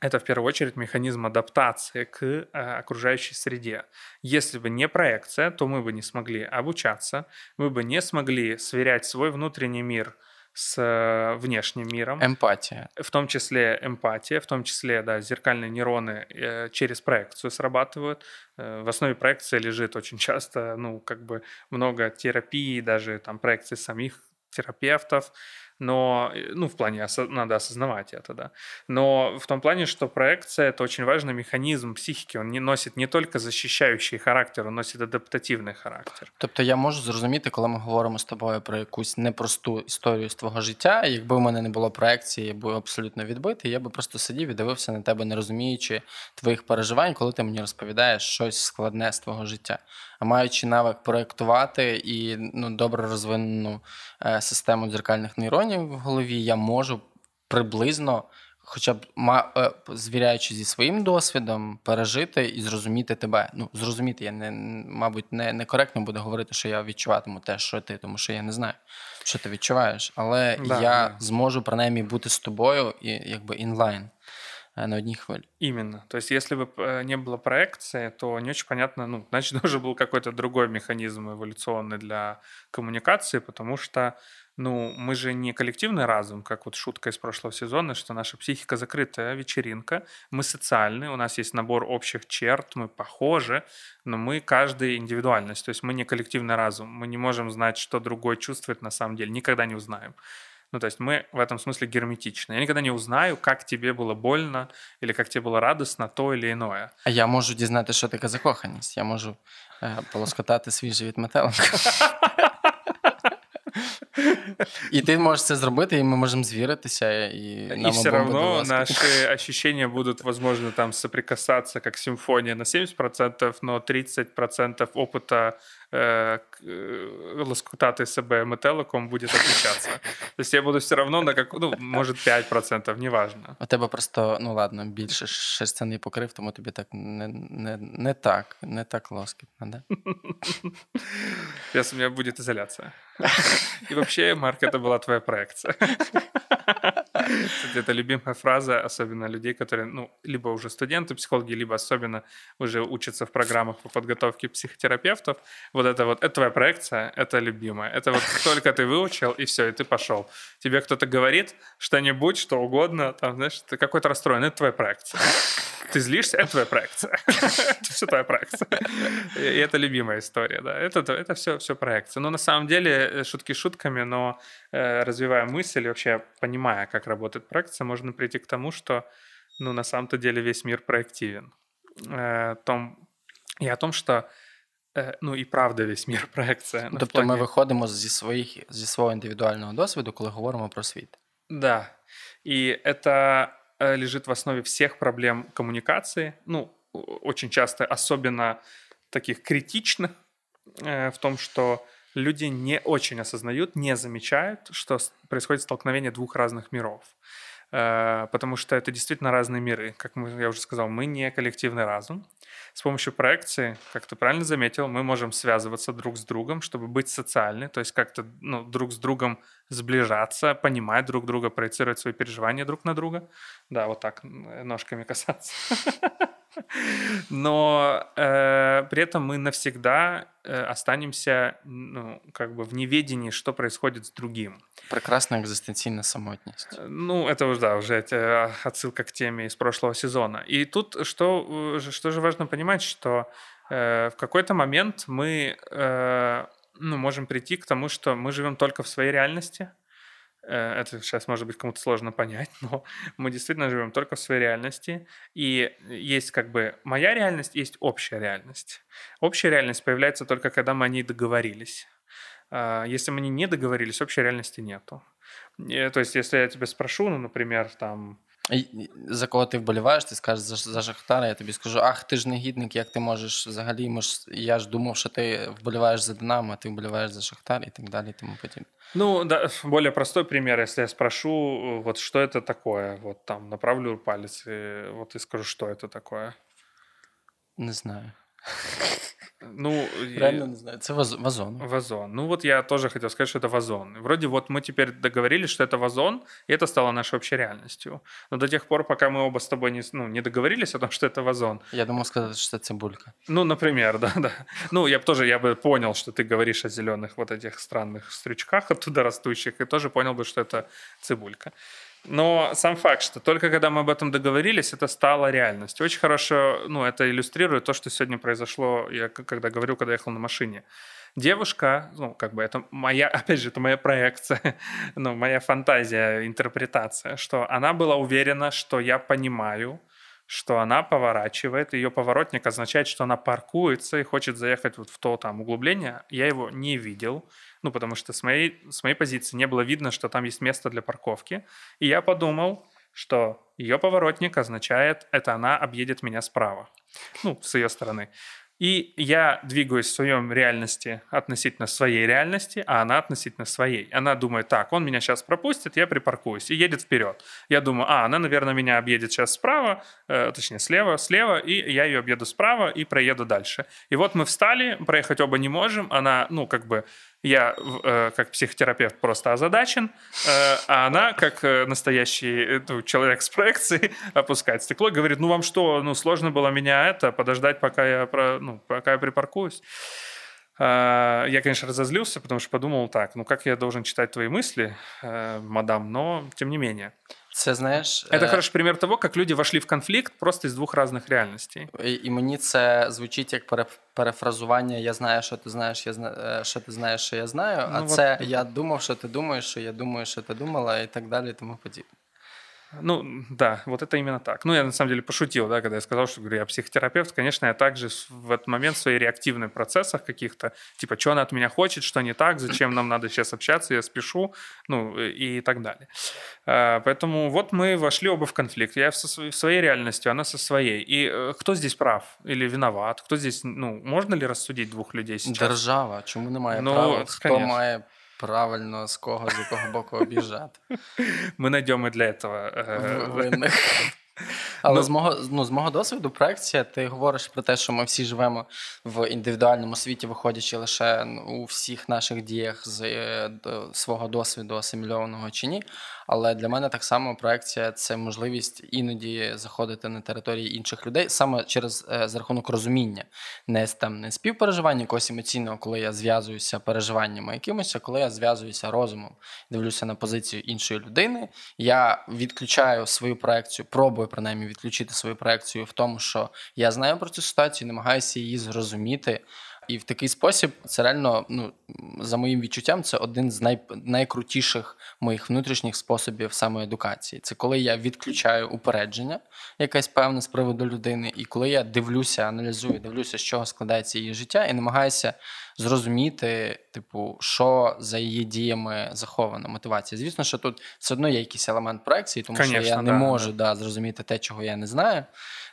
Это в первую очередь механизм адаптации к э, окружающей среде. Если бы не проекция, то мы бы не смогли обучаться, мы бы не смогли сверять свой внутренний мир с э, внешним миром. Эмпатия. В том числе эмпатия, в том числе, да, зеркальные нейроны э, через проекцию срабатывают. Э, в основе проекции лежит очень часто, ну, как бы много терапии, даже там проекции самих терапевтов, но, э, ну, в плане осо- надо осознавать это, да. Но в том плане, что проекция — это очень важный механизм психики, он не носит не только защищающий характер, он носит адаптативний характер. Тобто я можу зрозуміти, коли ми говоримо з тобою про якусь непросту історію з твого життя, якби у мене не було проекції, я був абсолютно відбитий, я би просто сидів і дивився на тебе, не розуміючи твоїх переживань, коли ти мені розповідаєш щось складне з твого життя. Маючи навик проектувати і ну, добре розвинену е, систему дзеркальних нейронів в голові, я можу приблизно. Хоча б е, звіряючи зі своїм досвідом, пережити і зрозуміти тебе. Ну, зрозуміти, я не, мабуть, не некоректно буду говорити, що я відчуватиму те, що ти, тому що я не знаю, що ти відчуваєш. Але да, я да. зможу принаймні бути з тобою і якби інлайн. Э, на одних хвиль. Именно. То есть, если бы э, не было проекции, то не очень понятно, ну, *laughs* значит, уже был какой-то другой механизм эволюционный для коммуникации, потому что ну, мы же не коллективный разум, как вот шутка из прошлого сезона, что наша психика закрытая вечеринка, мы социальные, у нас есть набор общих черт, мы похожи, но мы каждый индивидуальность, то есть мы не коллективный разум, мы не можем знать, что другой чувствует на самом деле, никогда не узнаем. Ну, то есть мы в этом смысле герметичны. Я никогда не узнаю, как тебе было больно или как тебе было радостно то или иное. А я можу дізнати, що таке закоханість. Я можу е, полоскотати свій живіт метеликом. І ти можеш це зробити, і ми можемо звіритися. І, нам и все обом буде равно ласка. наши ощущения будут, возможно, там соприкасаться как симфония на 70%, но 30% опыта э, к- э, лоскутати себе метеликом будет отличаться. То есть я буду все равно на как, ну, может, 5%, неважно. У тебе просто, ну ладно, більше шерстяний покрив, тому тобі так не, не, не так, не так лоскітно, да? *laughs* Сейчас у меня будет изоляция. И вообще, Марк, это была твоя проекция. *laughs* Кстати, это любимая фраза, особенно людей, которые, ну, либо уже студенты, психологи, либо особенно уже учатся в программах по подготовке психотерапевтов. Вот это вот, это твоя проекция, это любимая. Это вот *laughs* только ты выучил, и все, и ты пошел. Тебе кто-то говорит что-нибудь, что угодно, там, знаешь, ты какой-то расстроен, это твоя проекция. Ты злишься, это твоя проекция. *laughs* Это все твоя проекция. И это любимая история, да. Это, это все, все проекция. Но на самом деле, э, шутки шутками, но э, развивая мысль, вообще понимая, как работает проекция, можно прийти к тому, что, ну, на самом-то деле весь мир проективен. Э, том, и о том, что, э, ну, и правда весь мир *laughs* проекция. Ну, в Тобто ми плане- виходимо зі, своїх, зі свого індивідуального досвіду, коли говоримо про світ. Да. И это э, лежит в основе всех проблем коммуникации. Ну, о- очень часто, особенно таких критичных, э, в том, что люди не очень осознают, не замечают, что происходит столкновение двух разных миров. Э, Потому что это действительно разные миры. Как я уже сказал, мы не коллективный разум. С помощью проекции, как ты правильно заметил, мы можем связываться друг с другом, чтобы быть социальны, то есть как-то ну, друг с другом сближаться, понимать друг друга, проецировать свои переживания друг на друга. Да, вот так ножками касаться. *laughs* Но э, при этом мы навсегда э, останемся ну, как бы в неведении, что происходит с другим. Прекрасна екзистенційна самотність. Ну, это уже, да, уже это отсылка к теме из прошлого сезона. И тут что, э, что же важно понимать, что э, в какой-то момент мы э, ну, можем прийти к тому, что мы живем только в своей реальности. Э, это сейчас, может быть, кому-то сложно понять, *laughs* но мы действительно живем только в своей реальности. И есть как бы моя реальность, есть общая реальность. Общая реальность появляется только когда мы о ней договорились. А, Если мы не договорились, общей реальности нету. Э, То есть, если я тебя спрошу, ну, например, там, За кого ти вболіваєш, ти скажеш за, за Шахтара, я тобі скажу, ах, ти ж негідник, як ти можеш взагалі, мож, я ж думав, що ти вболіваєш за Динамо, а ти вболіваєш за Шахтар і так далі, і тому подібне. ну, да, более простой пример, если я спрошу, э, вот что это такое, вот там направлю палец и вот и скажу, что это такое. Не знаю. *laughs* Ну, и- Реально не знаю. Це ваз- вазон. Вазон. Ну вот я тоже хотел сказать, что это вазон. И Вроде вот мы теперь договорились, что это вазон, и это стало нашей общей реальностью. Но до тех пор, пока мы оба с тобой не, ну, не договорились о том, что это вазон, Я думав сказати, що це цибулька. Ну, например, *laughs* да, да. Ну, я бы тоже, я бы понял, что ты говоришь о зеленых вот этих странных стрючках оттуда растущих, и тоже понял бы, что это цибулька. Но сам факт, что только когда мы об этом договорились, это стало реальностью. Очень хорошо, ну, это иллюстрирует то, что сегодня произошло, я когда говорил, когда ехал на машине. Девушка, ну, как бы это моя, *laughs* опять же, это моя проекция, *laughs* ну, моя фантазия, интерпретация, что она была уверена, что я понимаю, что она поворачивает, ее поворотник означает, что она паркуется и хочет заехать вот в то там углубление. Я его не видел, ну, потому что с моей, с моей позиции не было видно, что там есть место для парковки. И я подумал, что ее поворотник означает, это она объедет меня справа, ну, с ее стороны. И я двигаюсь в своем реальности относительно своей реальности, а она относительно своей. Она думает, так, он меня сейчас пропустит, я припаркуюсь, и едет вперед. Я думаю, а, она, наверное, меня объедет сейчас справа, э, точнее, слева, слева, и я ее объеду справа и проеду дальше. И вот мы встали, проехать оба не можем, она, ну, как бы, я э, как психотерапевт просто озадачен, э, а она, как э, настоящий э, ну, человек с проекцией, *laughs* опускает стекло и говорит, ну вам что, ну сложно было меня это, подождать, пока я, про, ну, пока я припаркуюсь? Я, конечно, разозлился, потому что подумал так, ну как я должен читать твои мысли, мадам, но тем не менее. Це знаєш, Это е... хороший пример того, как люди вошли в конфликт просто из двух разных реальностей. І, і мені це звучить як перефразування Я знаю, що ти знаєш, я зна... що ти знаєш, що я знаю. А ну, це вот... я думав, що ти думаєш, що я думаю, що ти думала, і так далі, і тому подібне. Ну, да, вот это именно так. Ну, я на самом деле пошутил, да, когда я сказал, что говорю, я психотерапевт. Конечно, я также в этот момент в своих реактивных процессах каких-то, типа, что она от меня хочет, что не так, зачем нам надо сейчас общаться, я спешу, ну, и так далее. А, поэтому вот мы вошли оба в конфликт. Я со своей реальностью, она со своей. И э, кто здесь прав или виноват? Кто здесь, ну, можно ли рассудить двух людей сейчас? Держава. Чому немає ну, права? Хто конечно. має правильно з кого з якого боку *laughs* об'їжджати. Ми знайдемо і для цього винних. *laughs* Але ну, з мого ну, з мого досвіду, проекція, ти говориш про те, що ми всі живемо в індивідуальному світі, виходячи лише у всіх наших діях з е, свого досвіду, асимільованого чи ні. Але для мене так само проекція це можливість іноді заходити на території інших людей саме через е, за рахунок розуміння, не там не співпереживання якогось емоційного, коли я зв'язуюся переживаннями якимось, а коли я зв'язуюся розумом, дивлюся на позицію іншої людини. Я відключаю свою проекцію, пробую принаймні відключити свою проекцію в тому, що я знаю про цю ситуацію, намагаюся її зрозуміти. І в такий спосіб це реально, ну за моїм відчуттям, це один з най, найкрутіших моїх внутрішніх способів самоедукації. Це коли я відключаю упередження, якесь певне з приводу людини, і коли я дивлюся, аналізую, дивлюся, з чого складається її життя, і намагаюся зрозуміти, типу, що за її діями захована мотивація. Звісно, що тут все одно є якийсь елемент проекції, тому Конечно, що я не можу да, зрозуміти те, чого я не знаю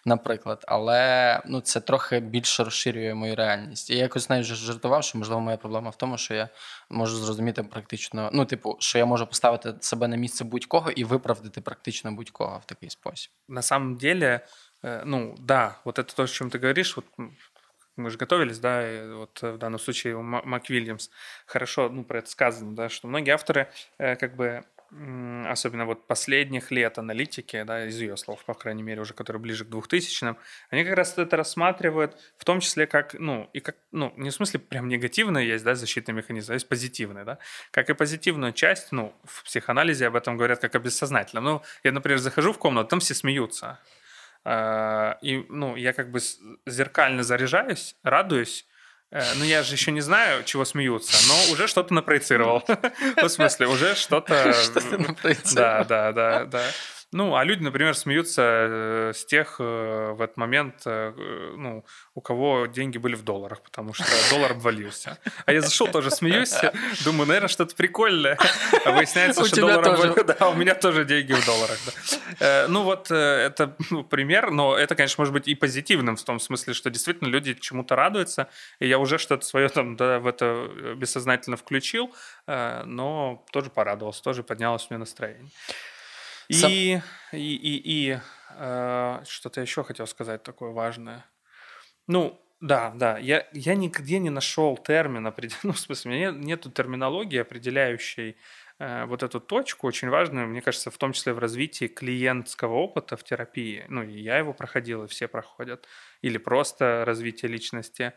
наприклад. Але ну, це трохи більше розширює мою реальність. І я якось навіть жартував, що можливо моя проблема в тому, що я можу зрозуміти практично, ну, типу, що я можу поставити себе на місце будь-кого і виправдати практично будь-кого в такий спосіб. На самом деле, э, ну да, вот это то, о чем ты говоришь, вот мы же готовились, да, и вот в данном случае Мак Вильямс хорошо, ну, про это сказано, да, что многие авторы э, как бы особенно вот последних лет аналитики, да, из ее слов, по крайней мере, уже которые ближе к 2000-м, они как раз это рассматривают в том числе как, ну, и как, ну, не в смысле прям негативная есть, да, защитный механизм, а есть позитивный, да, как и позитивную часть, ну, в психоанализе об этом говорят как о бессознательном. Ну, я, например, захожу в комнату, там все смеются, а, и, ну, я как бы зеркально заряжаюсь, радуюсь, ну, я же еще не знаю, чего смеются, но уже что-то напроецировал. *laughs* В смысле, уже что-то... Что-то напроецировал. Да, да, да, да. Ну, а люди, например, смеются э, с тех э, в этот момент, э, ну, у кого деньги были в долларах, потому что доллар обвалился. А я зашел тоже смеюсь, *laughs* думаю, наверное, что-то прикольное. А выясняется, *laughs* что доллар обвалился. *laughs* Да, у меня тоже деньги в долларах. Да. Ну, вот это ну, пример, но это, конечно, может быть и позитивным в том смысле, что действительно люди чему-то радуются, и я уже что-то свое там да, в это бессознательно включил, но тоже порадовался, тоже поднялось мне настроение. И, Сам... и, и, и э, что-то еще хотел сказать такое важное. Ну, да, да, я, я нигде не нашел термин, *laughs* ну, в смысле, у меня нет, нету терминологии, определяющей э, вот эту точку, очень важную, мне кажется, в том числе в развитии клиентского опыта в терапии. Ну, и я его проходил, и все проходят. Или просто развитие личности,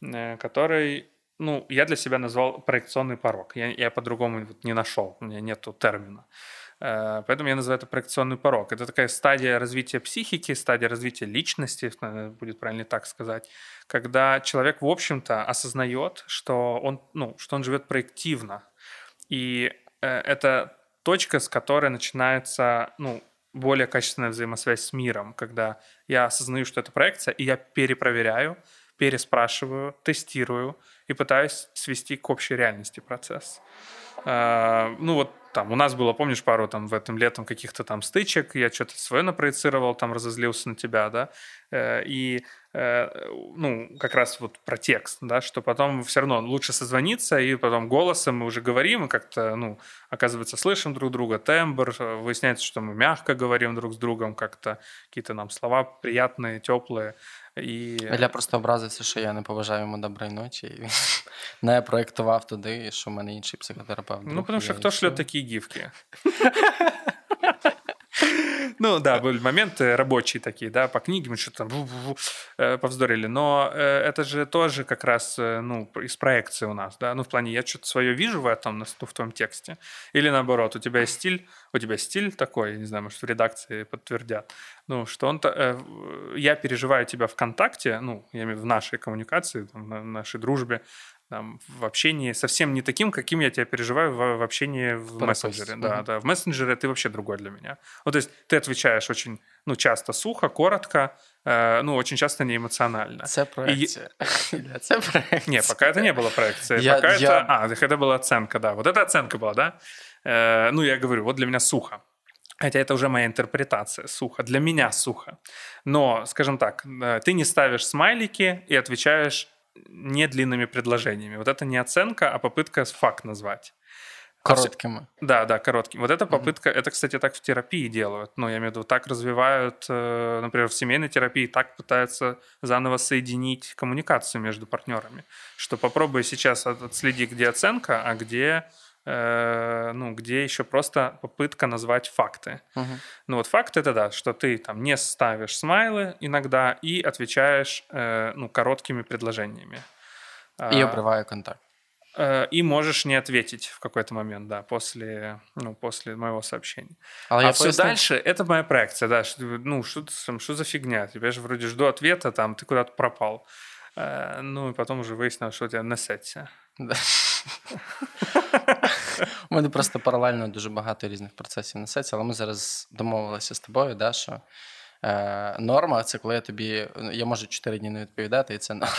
э, который, ну, я для себя назвал проекционный порог. Я, я по-другому не нашел, у меня нету термина. Э, поэтому я называю это проекционный порог. Это такая стадия развития психики, стадия развития личности, будет правильно так сказать, когда человек, в общем-то, осознает, что он, ну, что он живет проективно. И э, это точка, с которой начинается ну, более качественная взаимосвязь с миром, когда я осознаю, что это проекция, и я перепроверяю, переспрашиваю, тестирую и пытаюсь свести к общей реальности процесс. Э, ну вот там у нас было, помнишь, пару там в этом летом каких-то там стычек, я что-то свое напроецировал, там разозлился на тебя, да, э, и э, ну, как раз вот про текст, да, что потом все равно лучше созвониться, и потом голосом мы уже говорим, и как-то, ну, оказывается, слышим друг друга, тембр, выясняется, что мы мягко говорим друг с другом, как-то какие-то нам слова приятные, теплые, і... Я просто образився, що я не поважаю йому доброї ночі. І *laughs* не проєктував туди, що в мене інший психотерапевт. Ну, тому що хто шле такі гівки? *laughs* Ну да, были моменты рабочие такие, да, по книге мы что-то там э, повздорили, но э, это же тоже как раз, э, ну, из проекции у нас, да, ну в плане я что-то свое вижу в этом, в твоем тексте, или наоборот, у тебя есть стиль, у тебя стиль такой, не знаю, может в редакции подтвердят, ну, что он, я переживаю тебя в контакте, ну, я имею в виду в нашей коммуникации, в нашей дружбе, там, в общении совсем не таким, каким я тебя переживаю в, в общении в Пропасть. мессенджере. Да, mm-hmm. да, в мессенджере ты вообще другой для меня. Ну, то есть ты отвечаешь очень, ну, часто сухо, коротко, э, ну, очень часто не эмоционально. Це проекция. *laughs* Це проекция. Не, пока это не было проекции. Я, пока я... это... А, это была оценка, да. Вот это оценка была, да? Э, ну, я говорю, вот для меня сухо. Хотя это уже моя интерпретация сухо. Для меня сухо. Но, скажем так, э, ты не ставишь смайлики и отвечаешь не длинными предложениями. Вот это не оценка, а попытка факт назвать. Короткими. Да, да, короткими. Вот эта попытка, mm-hmm. это, кстати, так в терапии делают. Ну, я имею в виду, так развивают, э, например, в семейной терапии, так пытаются заново соединить коммуникацию между партнерами. Что попробуй сейчас отследи, где оценка, а где Э, ну, где еще просто попытка назвать факты. Угу. Ну вот факт это да, что ты там не ставишь смайлы иногда и отвечаешь э, ну, короткими предложениями. И а, обрываю контакт. Э, и можешь не ответить в какой-то момент, да, после, ну, после моего сообщения. А, а все поясню... дальше это моя проекция, да, что, ну, что, что за фигня? Тебя же вроде жду ответа, там, ты куда-то пропал. Ну, и потом уже выяснилось, что у тебя на. Да. *laughs* *laughs* У мене просто паралельно дуже багато різних процесів несеться, але ми зараз домовилися з тобою, да, що е, норма це коли я тобі. Я можу 4 дні не відповідати, і це норма.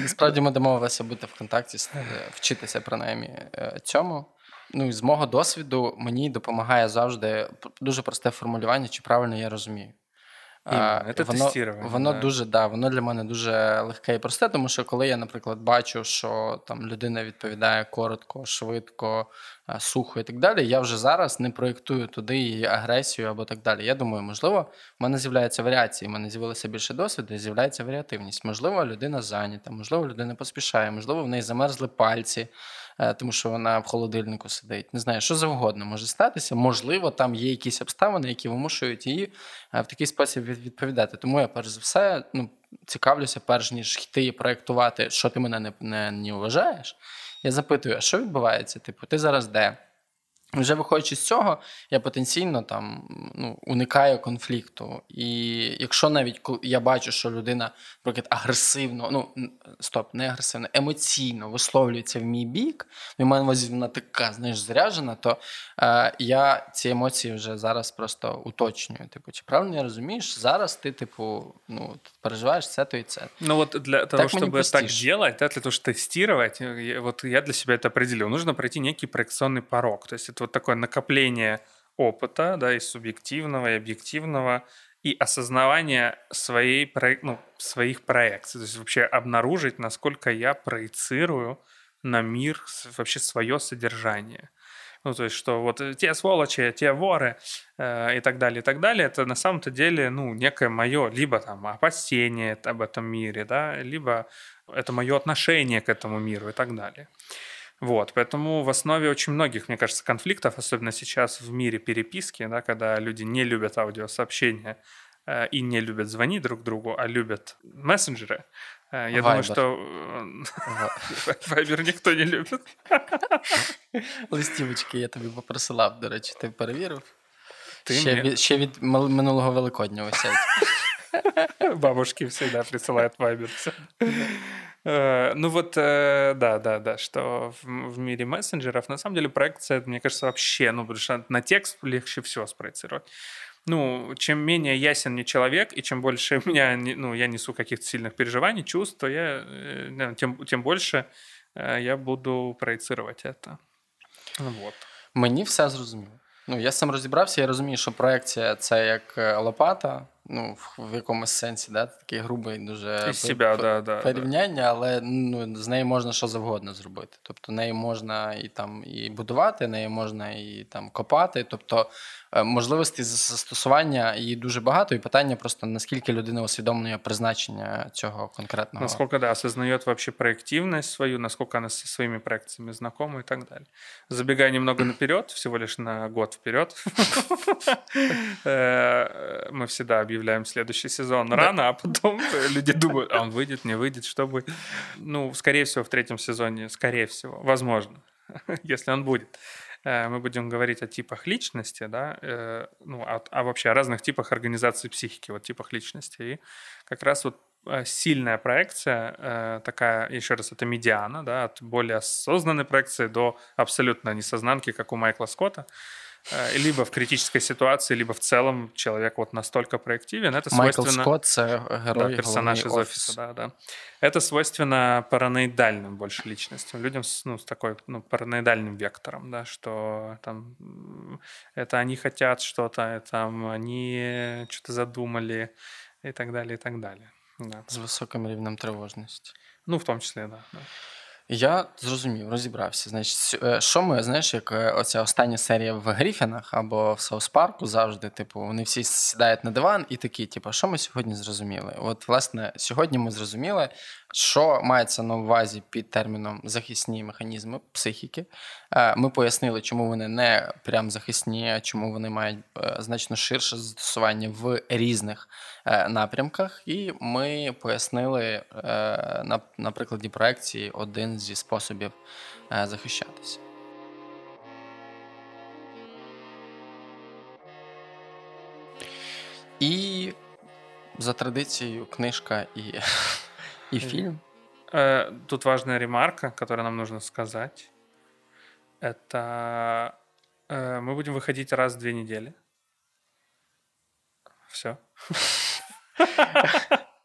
Насправді ми домовилися бути в контакті, вчитися принаймні е, цьому. Ну, з мого досвіду мені допомагає завжди дуже просте формулювання, чи правильно я розумію. Іменно, це воно воно да. дуже да, воно для мене дуже легке і просте, тому що коли я, наприклад, бачу, що там людина відповідає коротко, швидко, сухо і так далі, я вже зараз не проєктую туди її агресію або так далі. Я думаю, можливо, в мене з'являються варіації, в мене з'явилося більше досвіду, і з'являється варіативність. Можливо, людина зайнята, можливо, людина поспішає, можливо, в неї замерзли пальці. Е, тому що вона в холодильнику сидить. Не знаю, що завгодно може статися. Можливо, там є якісь обставини, які вимушують її е, в такий спосіб відповідати. Тому я перш за все ну, цікавлюся, перш ніж йти і проєктувати, що ти мене не, не, не вважаєш. Я запитую, а що відбувається? Типу, ти зараз де? Вже виходячи з цього, я потенційно там ну, уникаю конфлікту. І якщо навіть я бачу, що людина наприклад, агресивно, ну стоп, не агресивно, емоційно висловлюється в мій бік, в мене вона така знаєш, заряджена, то е, я ці емоції вже зараз просто уточнюю. Типу, чи правильно я розумієш, зараз ти, типу, ну, переживаєш це, то і це. Ну от для того, щоб так делать, да, для того, щоб тестувати, вот я для себе это определил. Нужно пройти некий проекционный порог. То есть это вот такое накопление опыта, да, и субъективного, и объективного, и осознавание своей, ну, своих проекций. То есть вообще обнаружить, насколько я проецирую на мир вообще свое содержание. Ну, то есть, что вот те сволочи, те воры э, и так далее, и так далее, это на самом-то деле, ну, некое мое, либо там опасение об этом мире, да, либо это мое отношение к этому миру и так далее. Вот, поэтому в основе очень многих, мне кажется, конфликтов, особенно сейчас в мире переписки, да, когда люди не любят аудиосообщения э, и не любят звонить друг другу, а любят мессенджеры, э, я Viber. думаю, что *laughs* Viber никто не любит. *laughs* Листівочки я тобі попросилав, до речі, ти перевірив? Ти ще, від, ще від минулого Великодня висять. *laughs* Бабушки всегда присылают Viber. Э, ну вот, э, да, да, да, что в, мире мессенджеров, на самом деле, проекция, мне кажется, вообще, ну, потому что на текст легче всего спроецировать. Ну, чем менее ясен мне человек, и чем больше *laughs* меня, ну, я несу каких-то сильных переживаний, чувств, то я, э, тем, тем больше я буду проецировать это. Вот. Мені все зрозуміло. Ну, я сам розібрався, я розумію, що проекція це як лопата, ну, в якомусь сенсі, да, такий грубий дуже себе, да, да, порівняння, але ну, з нею можна що завгодно зробити. Тобто нею можна і там і будувати, нею можна і там копати. Тобто можливостей застосування її дуже багато, і питання просто наскільки людина усвідомлює призначення цього конкретного. Насколько, да, осознает вообще проективность свою, насколько она со своими проекциями знакома и так далее. Забегая немного наперед, всего лишь на год вперед, *laughs* э, мы всегда объявляем следующий сезон рано, а потом люди думают, а он выйдет, не выйдет, чтобы... Ну, скорее всего, в третьем сезоне, скорее всего, возможно, *laughs* если он будет. Э, мы будем говорить о типах личности, да, э, ну, о, о вообще о разных типах организации психики, вот типах личности. И как раз вот э, сильная проекция, такая, еще раз, это медиана, да, от более осознанной проекции до абсолютно несознанки, как у Майкла Скотта. Э, либо в критической ситуации, либо в целом человек вот настолько проективен. Это Майкл свойственно... Скотт, герой, да, персонаж из офиса. Да, да. Это свойственно параноидальным больше личностям, людям с, ну, с такой ну, параноидальным вектором, да, что там это они хотят что-то, там они что-то задумали и так далее, и так далее. Да. С высоким рівнем тревожности. Ну, в том числе, да. да. Я зрозумів, розібрався. Значить, е, що ми, знаєш, як е, оця остання серія в Гріфінах або в Саус Парку завжди, типу, вони всі сідають на диван і такі, типу, що ми сьогодні зрозуміли? От, власне, сьогодні ми зрозуміли, що мається на увазі під терміном захисні механізми психіки. Е, ми пояснили, чому вони не прям захисні, а чому вони мають е, значно ширше застосування в різних е, напрямках. І ми пояснили на, на прикладі проекції один зі способів захищатися. І за традицією книжка і *laughs* и фильм. Э, тут важная ремарка, которую нам нужно сказать. Это э, мы будем выходить раз в две недели. Все. *laughs*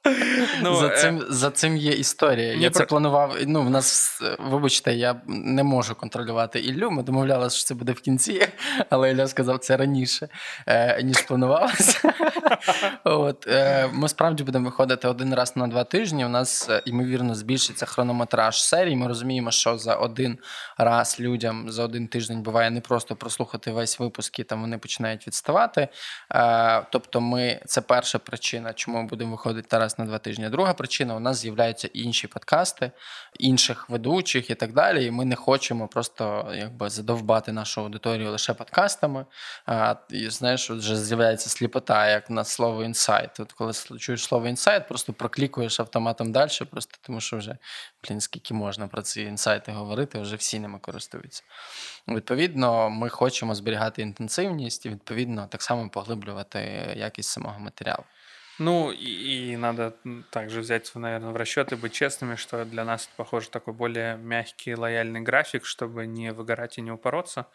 *laughs* Ну, За цим за цим є історія. Я це планував. Ну, в нас, вибачте, я не можу контролювати Іллю. Ми домовлялися, що це буде в кінці, *laughs* але Ілля сказав це раніше, е, ніж планувалося. *laughs* От, е, Ми справді будемо виходити один раз на два тижні. У нас, е, ймовірно, збільшиться хронометраж серії. Ми розуміємо, що за один раз людям за один тиждень буває не просто прослухати весь випуск, і там вони починають відставати. Е, тобто, ми це перша причина, чому ми будемо виходити раз на два тижні. Друга причина у нас з'являються інші подкасти, інших ведучих і так далі. І ми не хочемо просто якби задовбати нашу аудиторію лише подкастами. А, І знаєш, вже з'являється сліпота, як на слово інсайт. От коли чуєш слово інсайт, просто проклікуєш автоматом далі, просто тому що вже блін, скільки можна про ці інсайти говорити, вже всі ними користуються. Відповідно, ми хочемо зберігати інтенсивність і відповідно так само поглиблювати якість самого матеріалу. Ну, и, и надо также взять, наверное, в расчет и быть честными, что для нас это, похоже, такой более мягкий, лояльный график, чтобы не выгорать и не упороться.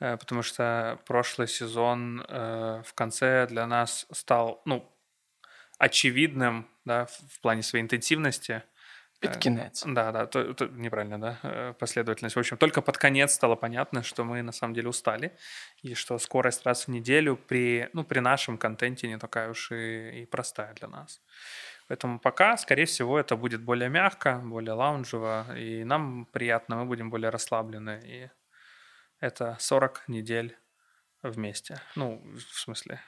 Э, потому что прошлый сезон э, в конце для нас стал, ну, очевидным, да, в плане своей интенсивности. Под конец. Да, да, то, то, неправильно, да, э, последовательность. В общем, только под конец стало понятно, что мы на самом деле устали, и что скорость раз в неделю при, ну, при нашем контенте не такая уж и, и простая для нас. Поэтому пока, скорее всего, это будет более мягко, более лаунжево, и нам приятно, мы будем более расслаблены. И это 40 недель вместе. Ну, в смысле,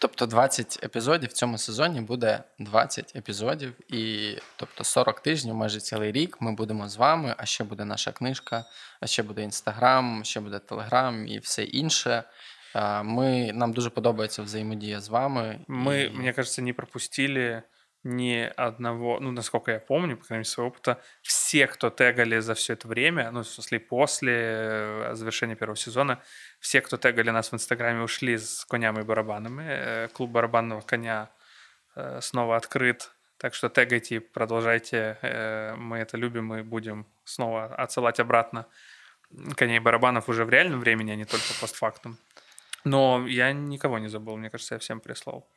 Тобто 20 епізодів в цьому сезоні буде 20 епізодів, і тобто 40 тижнів, майже цілий рік, ми будемо з вами. А ще буде наша книжка, а ще буде інстаграм, ще буде телеграм і все інше. Ми, Нам дуже подобається взаємодія з вами. Ми, і... мені кажется, не пропустили ни одного, ну, насколько я помню, по крайней мере, своего опыта, все, кто тегали за все это время, ну, в смысле, после э, завершения первого сезона, все, кто тегали нас в Инстаграме, ушли с конями и барабанами. Э, клуб барабанного коня э, снова открыт. Так что тегайте, продолжайте. Мы это любим и будем снова отсылать обратно коней и барабанов уже в реальном времени, а не только постфактум. Но я никого не забыл, мне кажется, я всем прислал.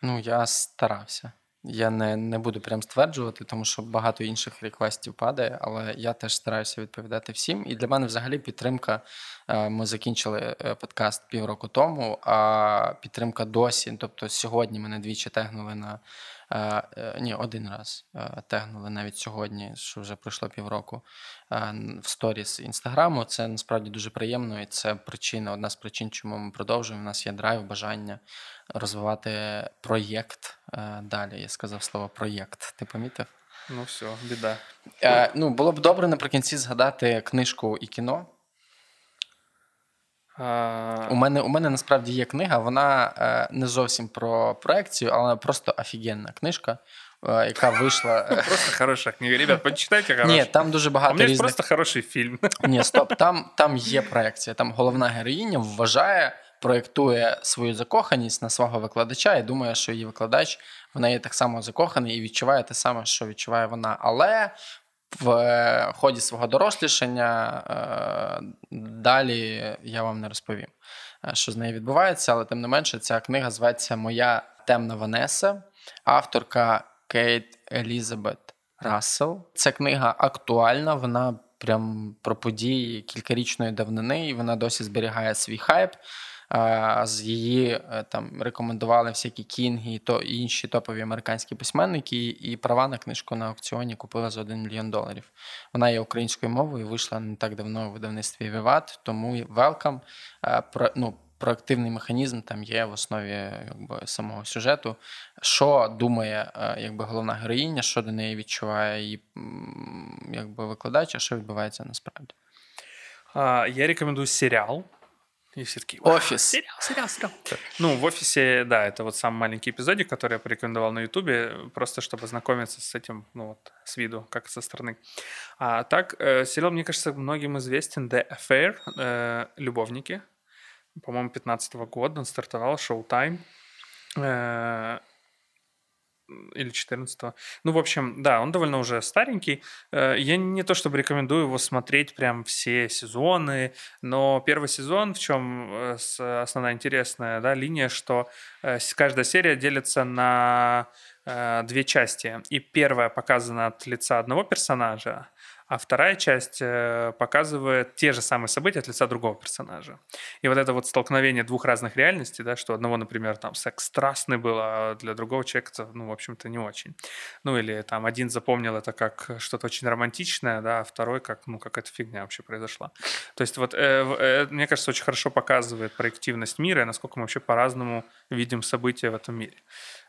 Ну, я старався. Я не не буду прям стверджувати, тому що багато інших реквестів падає, але я теж стараюся відповідати всім. І для мене взагалі підтримка. Е, ми закінчили е, подкаст півроку тому, а підтримка досі. Тобто сьогодні мене двічі тегнули на ні, один раз е, тегнули навіть сьогодні, що вже пройшло півроку е, в сторіс інстаграму. Це насправді дуже приємно, і це причина, одна з причин, чому ми продовжуємо. У нас є драйв, бажання розвивати проєкт е, далі. Я сказав слово проєкт. Ти помітив? Ну, все, біда. Е, ну, було б добре наприкінці згадати книжку і кіно. А, У мене у мене насправді є книга, вона е, не зовсім про проекцію, але просто офігенна книжка, е, яка вийшла. е, *laughs* Просто хорошая книга. Ребят, почитайте Ні, там дуже А у багато есть різних. просто хороший фильм. Ні, *laughs* стоп, там, там є проекція. Там головна героїня вважає, проєктує свою закоханість на свого викладача і думає, що її викладач в неї так само закоханий і відчуває те саме, що відчуває вона. Але в е, ході свого дорослішання е, далі я вам не розповім, е, що з нею відбувається, але тим не менше, ця книга зветься Моя темна Ванеса, авторка Кейт Елізабет Рассел. Ця книга актуальна, вона прям про події кількарічної давнини, і вона досі зберігає свій хайп. З її е, там рекомендували всякі кінги і то і інші топові американські письменники, і права на книжку на аукціоні купили за 1 мільйон доларів. Вона є українською мовою, вийшла не так давно у видавництві Віват, тому. Е, Про, ну, проактивний механізм там є в основі якби, самого сюжету. Що думає е, якби, головна героїня, що до неї відчуває її якби, викладач, а що відбувається насправді. Я рекомендую сериал. И все такие, «Вау, Офис. Сериал, сериал, сериал. Ну, в офисе, да, это вот самый маленький эпизодик, который я порекомендовал на Ютубе, просто чтобы знакомиться с этим, ну вот, с виду, как со стороны. А так, э, сериал, мне кажется, многим известен The Affair, э, «Любовники». По-моему, 15 года он стартовал, Showtime. Э, или 14 Ну, в общем, да, он довольно уже старенький. Э, Я не то чтобы рекомендую его смотреть прям все сезоны, но первый сезон, в чем основная интересная да, линия, что э, каждая серия делится на э, две части. И первая показана от лица одного персонажа, а вторая часть э, показывает те же самые события от лица другого персонажа. И вот это вот столкновение двух разных реальностей, да, что одного, например, там секс страстный был, а для другого человека, ну, в общем-то, не очень. Ну, или там один запомнил это как что-то очень романтичное, да, а второй как, ну, какая-то фигня вообще произошла. То есть вот, э, э, мне кажется, очень хорошо показывает проективность мира и насколько мы вообще по-разному видим события в этом мире.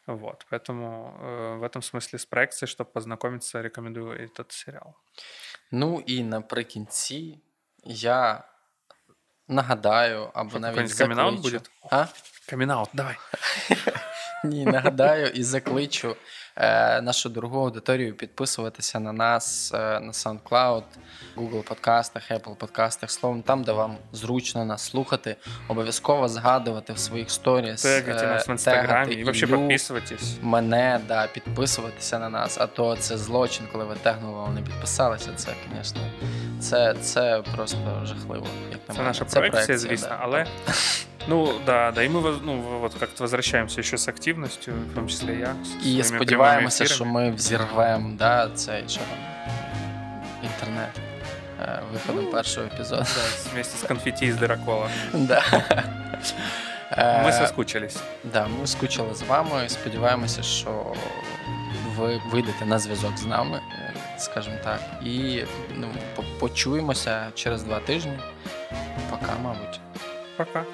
Вот, поэтому э, в этом смысле с проекцией, чтобы познакомиться, рекомендую этот сериал. Ну і наприкінці я нагадаю, або Що, навіть закличу. буде? А? Камин-аут, давай. *laughs* Ні, нагадаю і закличу нашу дорогу аудиторію підписуватися на нас е, на SoundCloud, Google подкастах, Apple подкастах, словом, там, де вам зручно нас слухати. Обов'язково згадувати в своїх сторіс. Тегайте е, нас в тегати и вообще Мене, да, підписуватися на нас, а то це злочин, коли ви тегнули, але не підписалися. Це, звісно, це, це просто жахливо. Як на мене. наша Це проекция, проекція, звісно, да. але *laughs* ну да, да, і ми воз- ну, вот как-то возвращаемся еще с активностью, в том числе я. с І своими сподіваємося, прямыми що эфирами. ми взірвемо да, цей що там, інтернет е, виходом Ну, першого епізоду. Да, вместе с конфетти из дырокола. Да. Е, Мы соскучились. Да, ми скучили з вами. Сподіваємося, що ви вийдете на зв'язок з нами, е, скажімо так, і ну, по- почуємося через два тижні. Пока, мабуть. Пока.